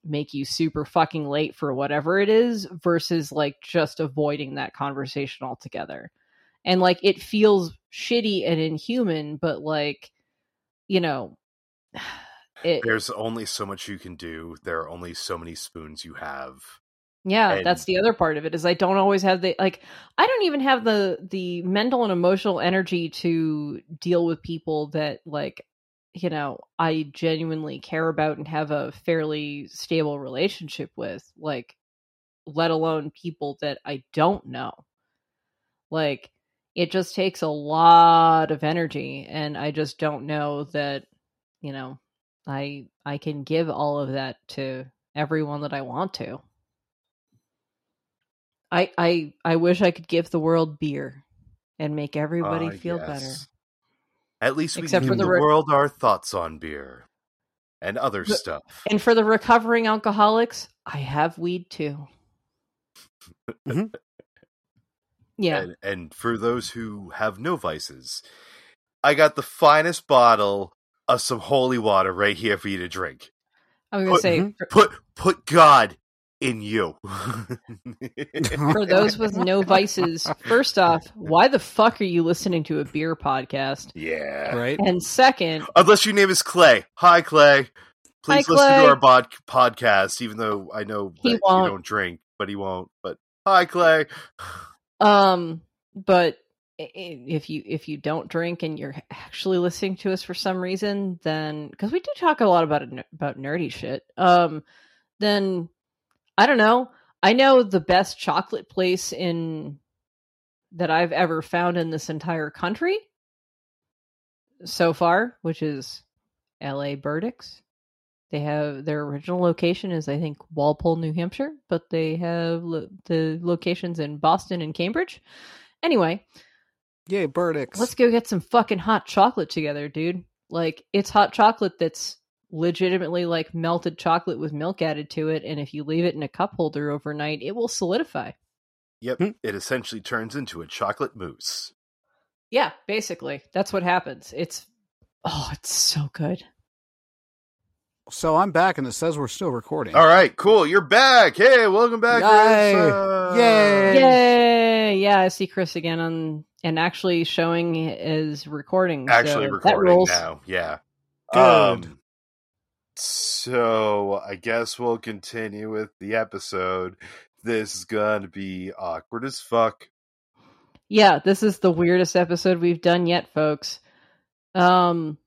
make you super fucking late for whatever it is versus like just avoiding that conversation altogether and like it feels shitty and inhuman but like you know [sighs] it, There's only so much you can do. There are only so many spoons you have. Yeah, And- that's the other part of it is I don't always have the like I don't even have the the mental and emotional energy to deal with people that like you know I genuinely care about and have a fairly stable relationship with like let alone people that I don't know. Like it just takes a lot of energy and I just don't know that you know I I can give all of that to everyone that I want to. I I I wish I could give the world beer and make everybody Ah, feel better. At least we Except for give the the re- world our thoughts on beer and other The- stuff. And for the recovering alcoholics, I have weed too. [laughs] Yeah. And, and for those who have no vices, I got the finest bottle of some holy water right here for you to drink. I was gonna Put- say Mhm. Put put God in you. [laughs] for those with no vices, first off, why the fuck are you listening to a beer podcast? yeah. right? And second, Unless your name is Clay. Hi, Clay. Please listen Clay. to our bod- podcast, even though I know He that won't. you don't drink, but he won't. But hi, Clay. um, but i- i- if you if you don't drink and you're actually listening to us for some reason, then because we do talk a lot about about nerdy shit, um, then I don't know. I know the best chocolate place in that I've ever found in this entire country so far, which is L.A. Burdick's. They have their original location is I think Walpole, New Hampshire, but they have lo- the locations in Boston and Cambridge. Anyway, Yay, Burdicks. let's go get some fucking hot chocolate together, dude. Like it's hot chocolate that's legitimately like melted chocolate with milk added to it, and if you leave it in a cup holder overnight, it will solidify. Yep, Hmm. it essentially turns into a chocolate mousse. Yeah, basically, that's what happens. It's oh, it's so good. So I'm back, and it says we're still recording. All right, cool. You're back. Hey, welcome back. Yay. Chris. Uh, Yay. Yay! Yeah, I see Chris again on and actually showing is recording. Actually so that recording rules. now. Yeah. Good. Um, so I guess we'll continue with the episode. This is gonna be awkward as fuck. Yeah, this is the weirdest episode we've done yet, folks. Um,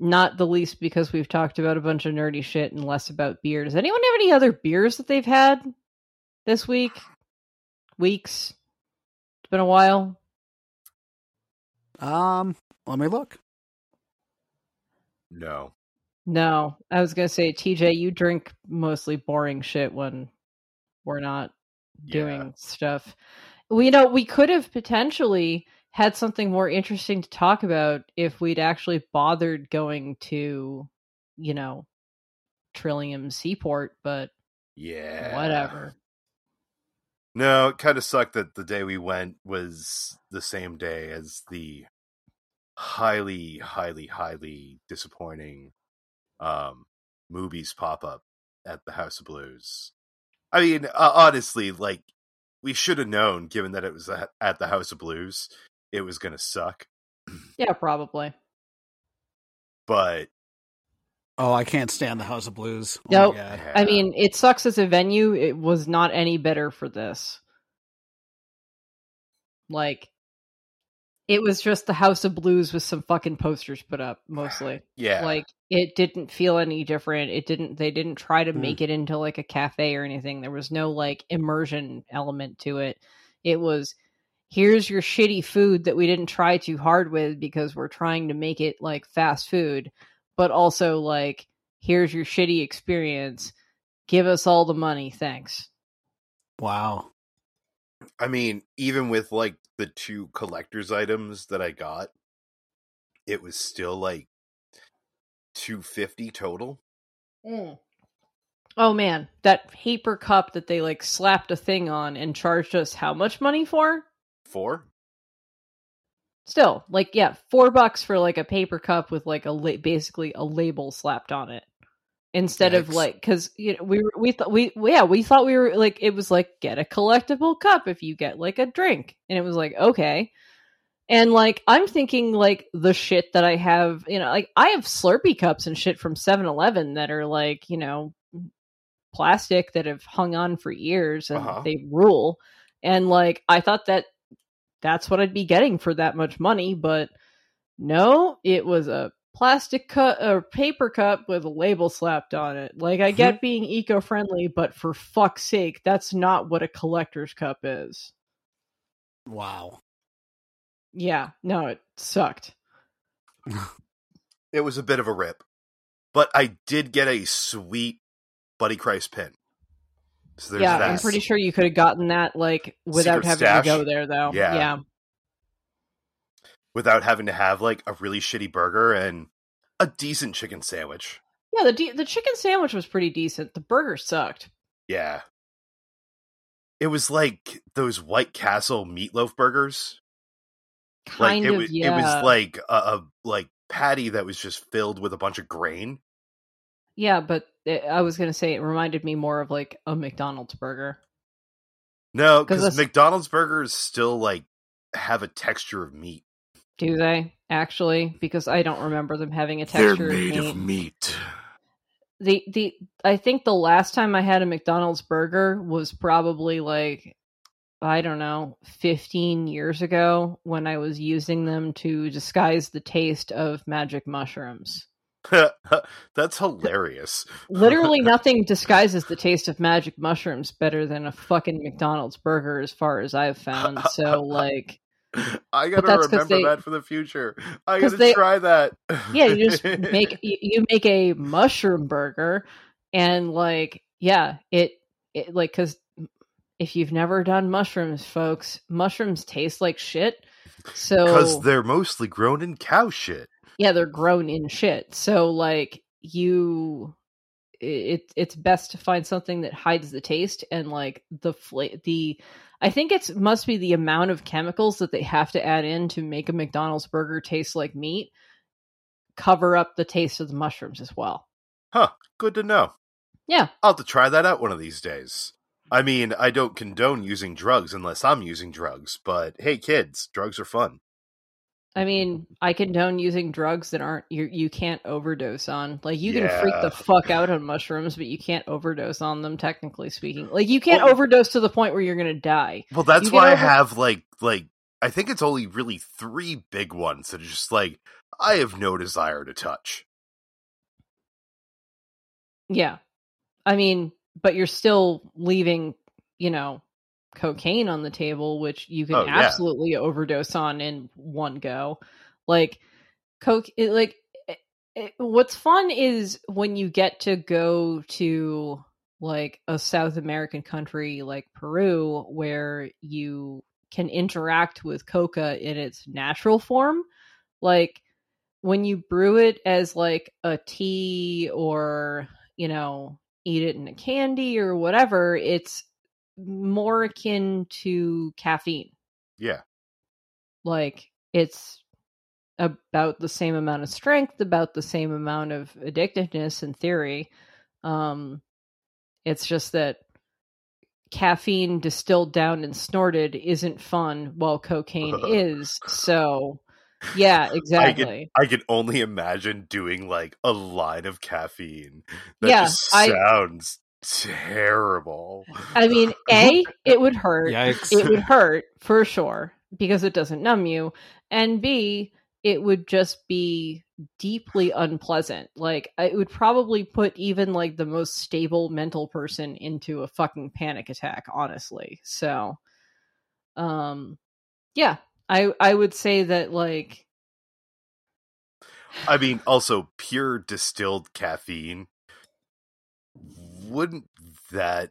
not the least because we've talked about a bunch of nerdy shit and less about beer. Does anyone have any other beers that they've had this week? Weeks? It's been a while. Um, let me look. No. No, I was gonna say, TJ, you drink mostly boring shit when we're not doing Yeah. stuff. We know we could have potentially had something more interesting to talk about if we'd actually bothered going to, you know, Trillium Seaport, but Yeah. whatever. No, it kind of sucked that the day we went was the same day as the highly, highly, highly disappointing um movies pop up at the House of Blues. I mean, uh, honestly, like we should have known, given that it was at, at the House of Blues, it was going to suck. [clears throat] Yeah, probably. But Oh, I can't stand the House of Blues. Oh Nope. yeah. I mean, it sucks as a venue. It was not any better for this. Like, it was just the House of Blues with some fucking posters put up, mostly. [sighs] yeah, like it didn't feel any different. It didn't they didn't try to Hmm. make it into like a cafe or anything. There was no like immersion element to it. It was here's your shitty food that we didn't try too hard with because we're trying to make it like fast food but also like here's your shitty experience. Give us all the money. Thanks. Wow. I mean, even with like the two collector's items that I got, it was still like two fifty total. Mm. oh man. That paper cup that they like slapped a thing on and charged us how much money for? Four. Still, like, yeah, four bucks for like a paper cup with like a la- basically a label slapped on it, instead of like because you know we we thought we yeah we thought we were like it was like get a collectible cup if you get like a drink, and it was like okay, and like I'm thinking like the shit that I have you know like I have Slurpee cups and shit from 7-Eleven that are like you know plastic that have hung on for years and Uh-huh. they rule, and like I thought that that's what I'd be getting for that much money, but no, it was a plastic cup or paper cup with a label slapped on it. Like I get being eco-friendly, but for fuck's sake, that's not what a collector's cup is. Wow. Yeah, no, it sucked. It was a bit of a rip, but I did get a sweet Buddy Christ pin. So there's yeah, that. I'm pretty sure you could have gotten that like without Secret having stash? to go there though. Yeah. yeah. without having to have like a really shitty burger and a decent chicken sandwich. Yeah, the de- the chicken sandwich was pretty decent. The burger sucked. Yeah. It was like those White Castle meatloaf burgers. Kind like it of, was, yeah. it was like a, a like patty that was just filled with a bunch of grain. yeah, but it, I was gonna say it reminded me more of like a McDonald's burger. No, because McDonald's burgers still like have a texture of meat. Do they actually? Because I don't remember them having a texture. Of meat. They're made of meat. Of meat. the the I think the last time I had a McDonald's burger was probably like I don't know, 15 years ago when I was using them to disguise the taste of magic mushrooms. [laughs] That's hilarious. [laughs] Literally nothing disguises the taste of magic mushrooms better than a fucking McDonald's burger as far as I've found. [laughs] So like I gotta remember they- that for the future. I gotta they- try that. yeah, you just make you, you make a mushroom burger and like yeah, it it like cuz if you've never done mushrooms, folks, mushrooms taste like shit. So because they're mostly grown in cow shit. yeah, they're grown in shit. So like you it it's best to find something that hides the taste and like the fla- the I think it's must be the amount of chemicals that they have to add in to make a McDonald's burger taste like meat cover up the taste of the mushrooms as well. Huh? Good to know. Yeah. I'll have to try that out one of these days. I mean, I don't condone using drugs unless I'm using drugs, but hey, kids, drugs are fun. I mean, I condone using drugs that aren't you you can't overdose on. Like you can freak the fuck out on mushrooms, but you can't overdose on them technically speaking. Like you can't Well- overdose to the point where you're going to die. Well, that's why I have like like I think it's only really three big ones that are just like I have no desire to touch. Yeah. I mean, but you're still leaving, you know, cocaine on the table, which you can Oh, yeah. absolutely overdose on in one go. Like, coke, it, like, it, it- what's fun is when you get to go to like a South American country like Peru, where you can interact with coca in its natural form. Like, when you brew it as like a tea or you know eat it in a candy or whatever it's more akin to caffeine Yeah. like it's about the same amount of strength about the same amount of addictiveness in theory um it's just that caffeine distilled down and snorted isn't fun while cocaine [laughs] is so yeah exactly I can only imagine doing like a line of caffeine. That Yeah, just I- sounds terrible. I mean, [laughs] A, it would hurt. Yikes. It would [laughs] hurt for sure because it doesn't numb you. And B, it would just be deeply unpleasant. Like, it would probably put even like the most stable mental person into a fucking panic attack, honestly. So, um, yeah, I, I would say that like, I mean, also pure distilled caffeine. Wouldn't that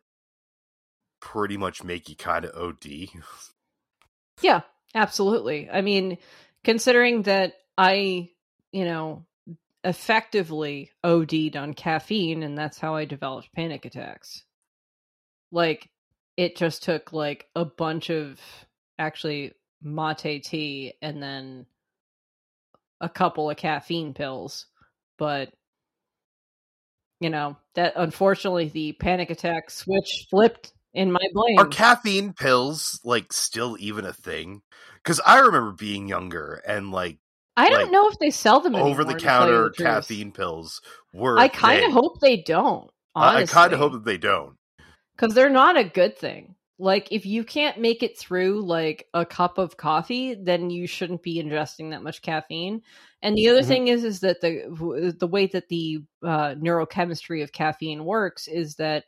pretty much make you kind of OD? Yeah, absolutely. I mean, considering that I, you know, effectively OD'd on caffeine and that's how I developed panic attacks. Like, it just took like a bunch of actually mate tea and then a couple of caffeine pills. But, you know, that unfortunately the panic attack switch flipped in my brain. Are caffeine pills like still even a thing? Because I remember being younger and like I don't like, know if they sell them over the counter caffeine pills were. I kind of hope they don't. I, I kind of hope that they don't. because they're not a good thing. Like if you can't make it through like a cup of coffee, then you shouldn't be ingesting that much caffeine. And the other Mhm. thing is, is that the the way that the uh, neurochemistry of caffeine works is that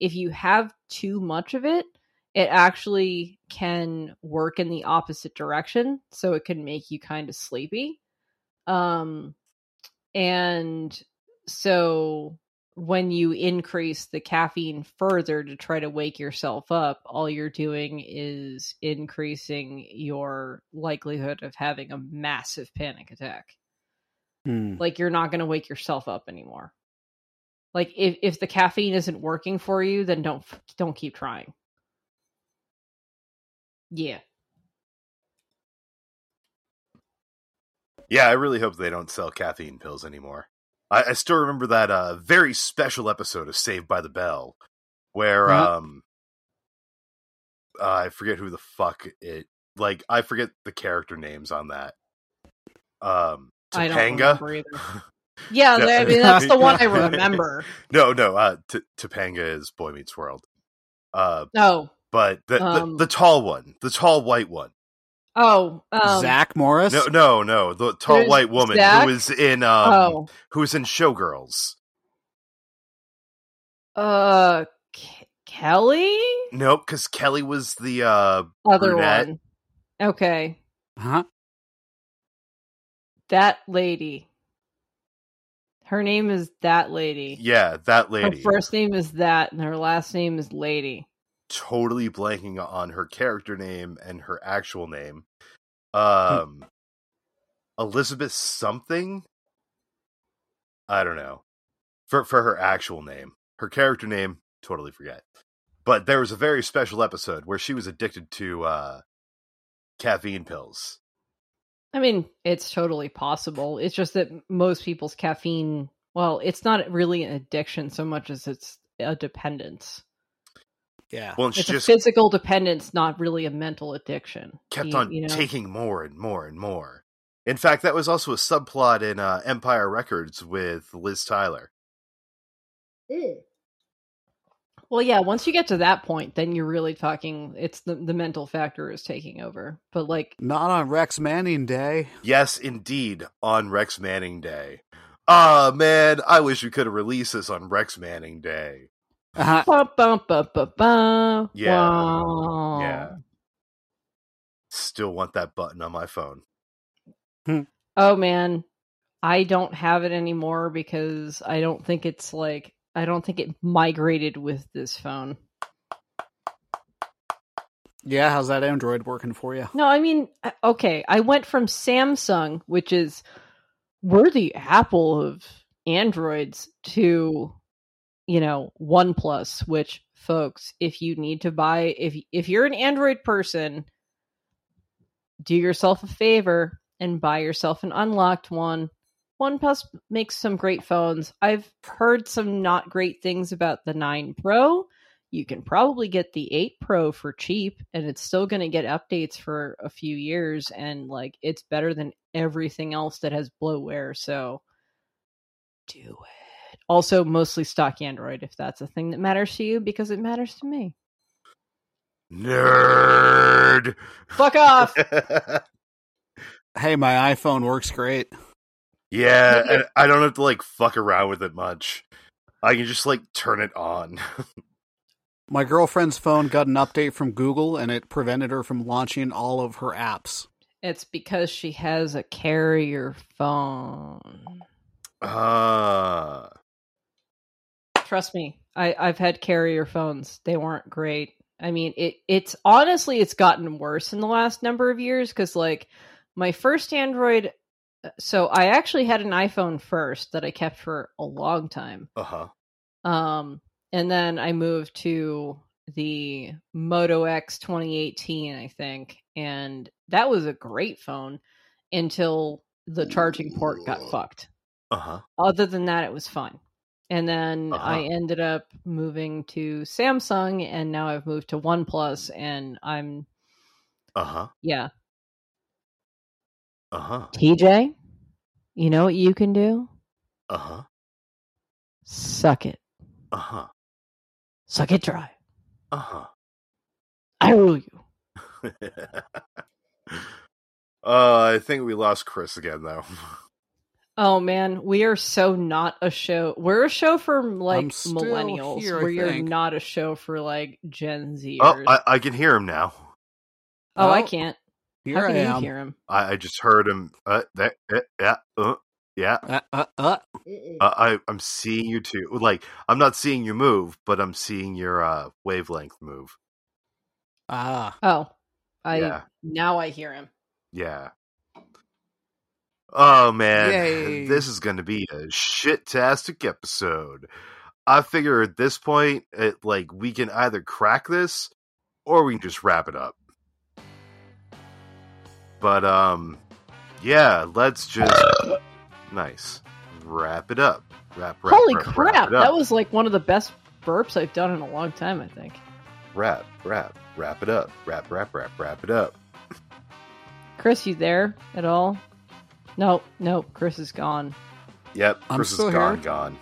if you have too much of it, it actually can work in the opposite direction, so it can make you kind of sleepy. Um, and so when you increase the caffeine further to try to wake yourself up, all you're doing is increasing your likelihood of having a massive panic attack. Hmm. Like you're not going to wake yourself up anymore. Like if if the caffeine isn't working for you, then don't don't keep trying. Yeah. Yeah, I really hope they don't sell caffeine pills anymore. I, I still remember that uh, very special episode of Saved by the Bell where Yeah. um uh, I forget who the fuck it like I forget the character names on that. Um I don't Topanga? [laughs] Yeah, Yeah. I mean that's the one I remember. [laughs] no, no, uh T- Topanga is Boy Meets World. Uh Oh, but the, Um, the the tall one, the tall white one. Oh, um, Zach Morris. No, no, no, the tall There's white woman Zach? who was in um oh, who was in Showgirls. uh, K- Kelly, Nope, because Kelly was the uh other Brunette. one. Okay, Huh? that lady. Her name is that lady. yeah, that lady. Her lady. first name is that, and her last name is Lady. Totally blanking on her character name and her actual name. Um Elizabeth something? I don't know. For for her actual name. Her character name, totally forget. But there was a very special episode where she was addicted to uh caffeine pills. I mean, it's totally possible. It's just that most people's caffeine, well, it's not really an addiction so much as it's a dependence. Yeah. Well, and she It's a just physical dependence, not really a mental addiction. kept You- on you know? taking more and more and more. In fact, that was also a subplot in uh, Empire Records with Liv Tyler. Well, yeah, once you get to that point, then you're really talking. It's the the mental factor is taking over. But like, Not on Rex Manning Day. Yes, indeed, on Rex Manning Day. Ah, man, I wish we could have released this on Rex Manning Day. Uh-huh. ba, ba, ba, ba, ba, Yeah. wow. Yeah. Still want that button on my phone. Oh man, I don't have it anymore because I don't think it's like I don't think it migrated with this phone. Yeah, how's that Android working for you? No, I mean, uh, okay, I went from Samsung, which is we're the Apple of Androids, to you know OnePlus, which folks, if you need to buy, if if you're an Android person, do yourself a favor and buy yourself an unlocked one. OnePlus makes some great phones. I've heard some not great things about the 9 Pro. You can probably get the 8 Pro for cheap and it's still going to get updates for a few years and like it's better than everything else that has bloatware, so do it. Also mostly stock Android if that's a thing that matters to you because it matters to me. Nerd! Fuck off. [laughs] Hey, my iPhone works great. yeah, [laughs] and I don't have to like fuck around with it much. I can just like turn it on. [laughs] My girlfriend's phone got an update from Google and it prevented her from launching all of her apps. It's because she has a carrier phone. Ah. Trust me, I, I've had carrier phones. They weren't great. I mean, it it's honestly it's gotten worse in the last number of years because like my first Android. So I actually had an iPhone first that I kept for a long time. Uh-huh. Um, and then I moved to the Moto X 2018, I think, and that was a great phone until the charging port got fucked. Uh-huh. Other than that, it was fine. And then Uh-huh. I ended up moving to Samsung, and now I've moved to OnePlus, and I'm Uh-huh. yeah, Uh-huh. TJ. You know what you can do? Uh-huh. Suck it, Uh-huh. suck it dry. Uh-huh. I rule you. [laughs] uh, I think we lost Chris again though. [laughs] Oh man, we are so not a show. We're a show for like millennials. here, I where you're not a show for like Gen Zers. Oh, I, I can hear him now. oh, I Oh, can't. Here How can I you am. hear him? I, I just heard him. Uh, that, uh, yeah, uh, yeah. Uh, uh, uh. Uh, I, I'm seeing you too. Like, I'm not seeing you move, but I'm seeing your uh, wavelength move. Ah, Oh, I Yeah. now I hear him. Yeah. Oh man, Yay. this is going to be a shit-tastic episode. I figure at this point, it, like we can either crack this or we can just wrap it up. But um, yeah, let's just nice wrap it up. Wrap, wrap, Holy wrap, wrap crap! up. That was like one of the best burps I've done in a long time. I think. wrap, wrap, wrap it up. Wrap, wrap, wrap, wrap it up. Chris, you there at all? No, no. Chris is gone. Yep, I'm Chris is still gone, here. gone.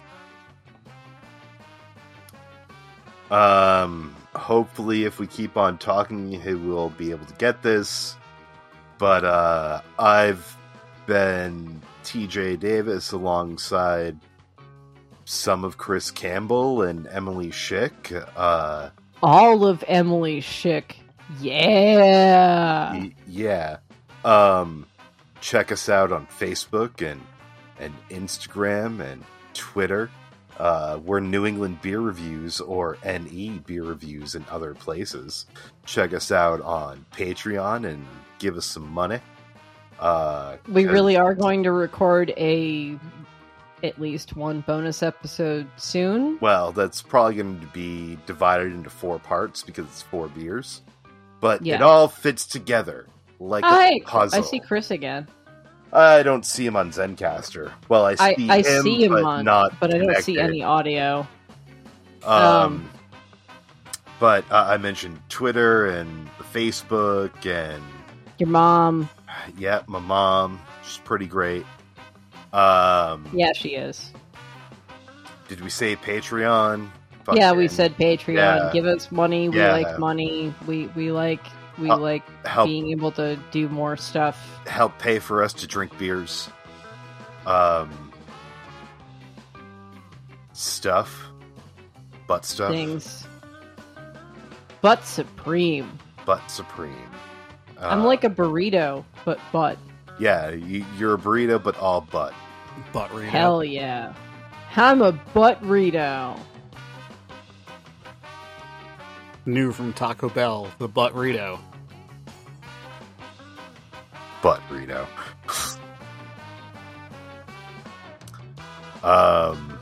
Um, hopefully, if we keep on talking, he will be able to get this. But uh, I've been TJ Davis alongside some of Chris Campbell and Emily Schick. Uh, All of Emily Schick. Yeah. y- yeah. Um, check us out on Facebook and and Instagram and Twitter. Uh, we're New England Beer Reviews or NE Beer Reviews in other places. Check us out on Patreon and give us some money. Uh, We really are going to record a at least one bonus episode soon. well. That's probably going to be divided into four parts because it's four beers, but it all fits together like a puzzle. I see Chris again. I don't see him on Zencastr. Well, I I, see I him, see him but on, not but I don't see any audio. Um, um, but uh, I mentioned Twitter and Facebook, and Your mom, yeah, my mom, she's pretty great. Um, yeah, she is. Did we say Patreon? yeah, we said Patreon. Yeah. Give us money. We Yeah. like money. We we like we Uh, like help being able to do more stuff. help pay for us to drink beers. Um, stuff, butt stuff, Things. Butt supreme. butt supreme. I'm Uh, like a burrito, but butt. yeah, you, you're a burrito, but all butt. Butt readout. Hell yeah. I'm a butt burrito. New from Taco Bell, the butt burrito. butt burrito. [laughs] um,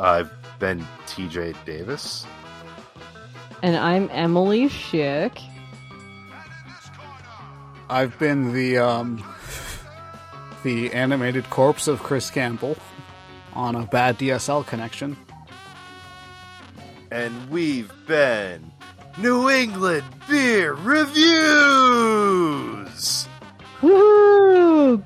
I've been TJ Davis. And I'm Emily Schick. I've been the um the animated corpse of Chris Campbell on a bad DSL connection. And we've been New England Beer Reviews. Woohoo!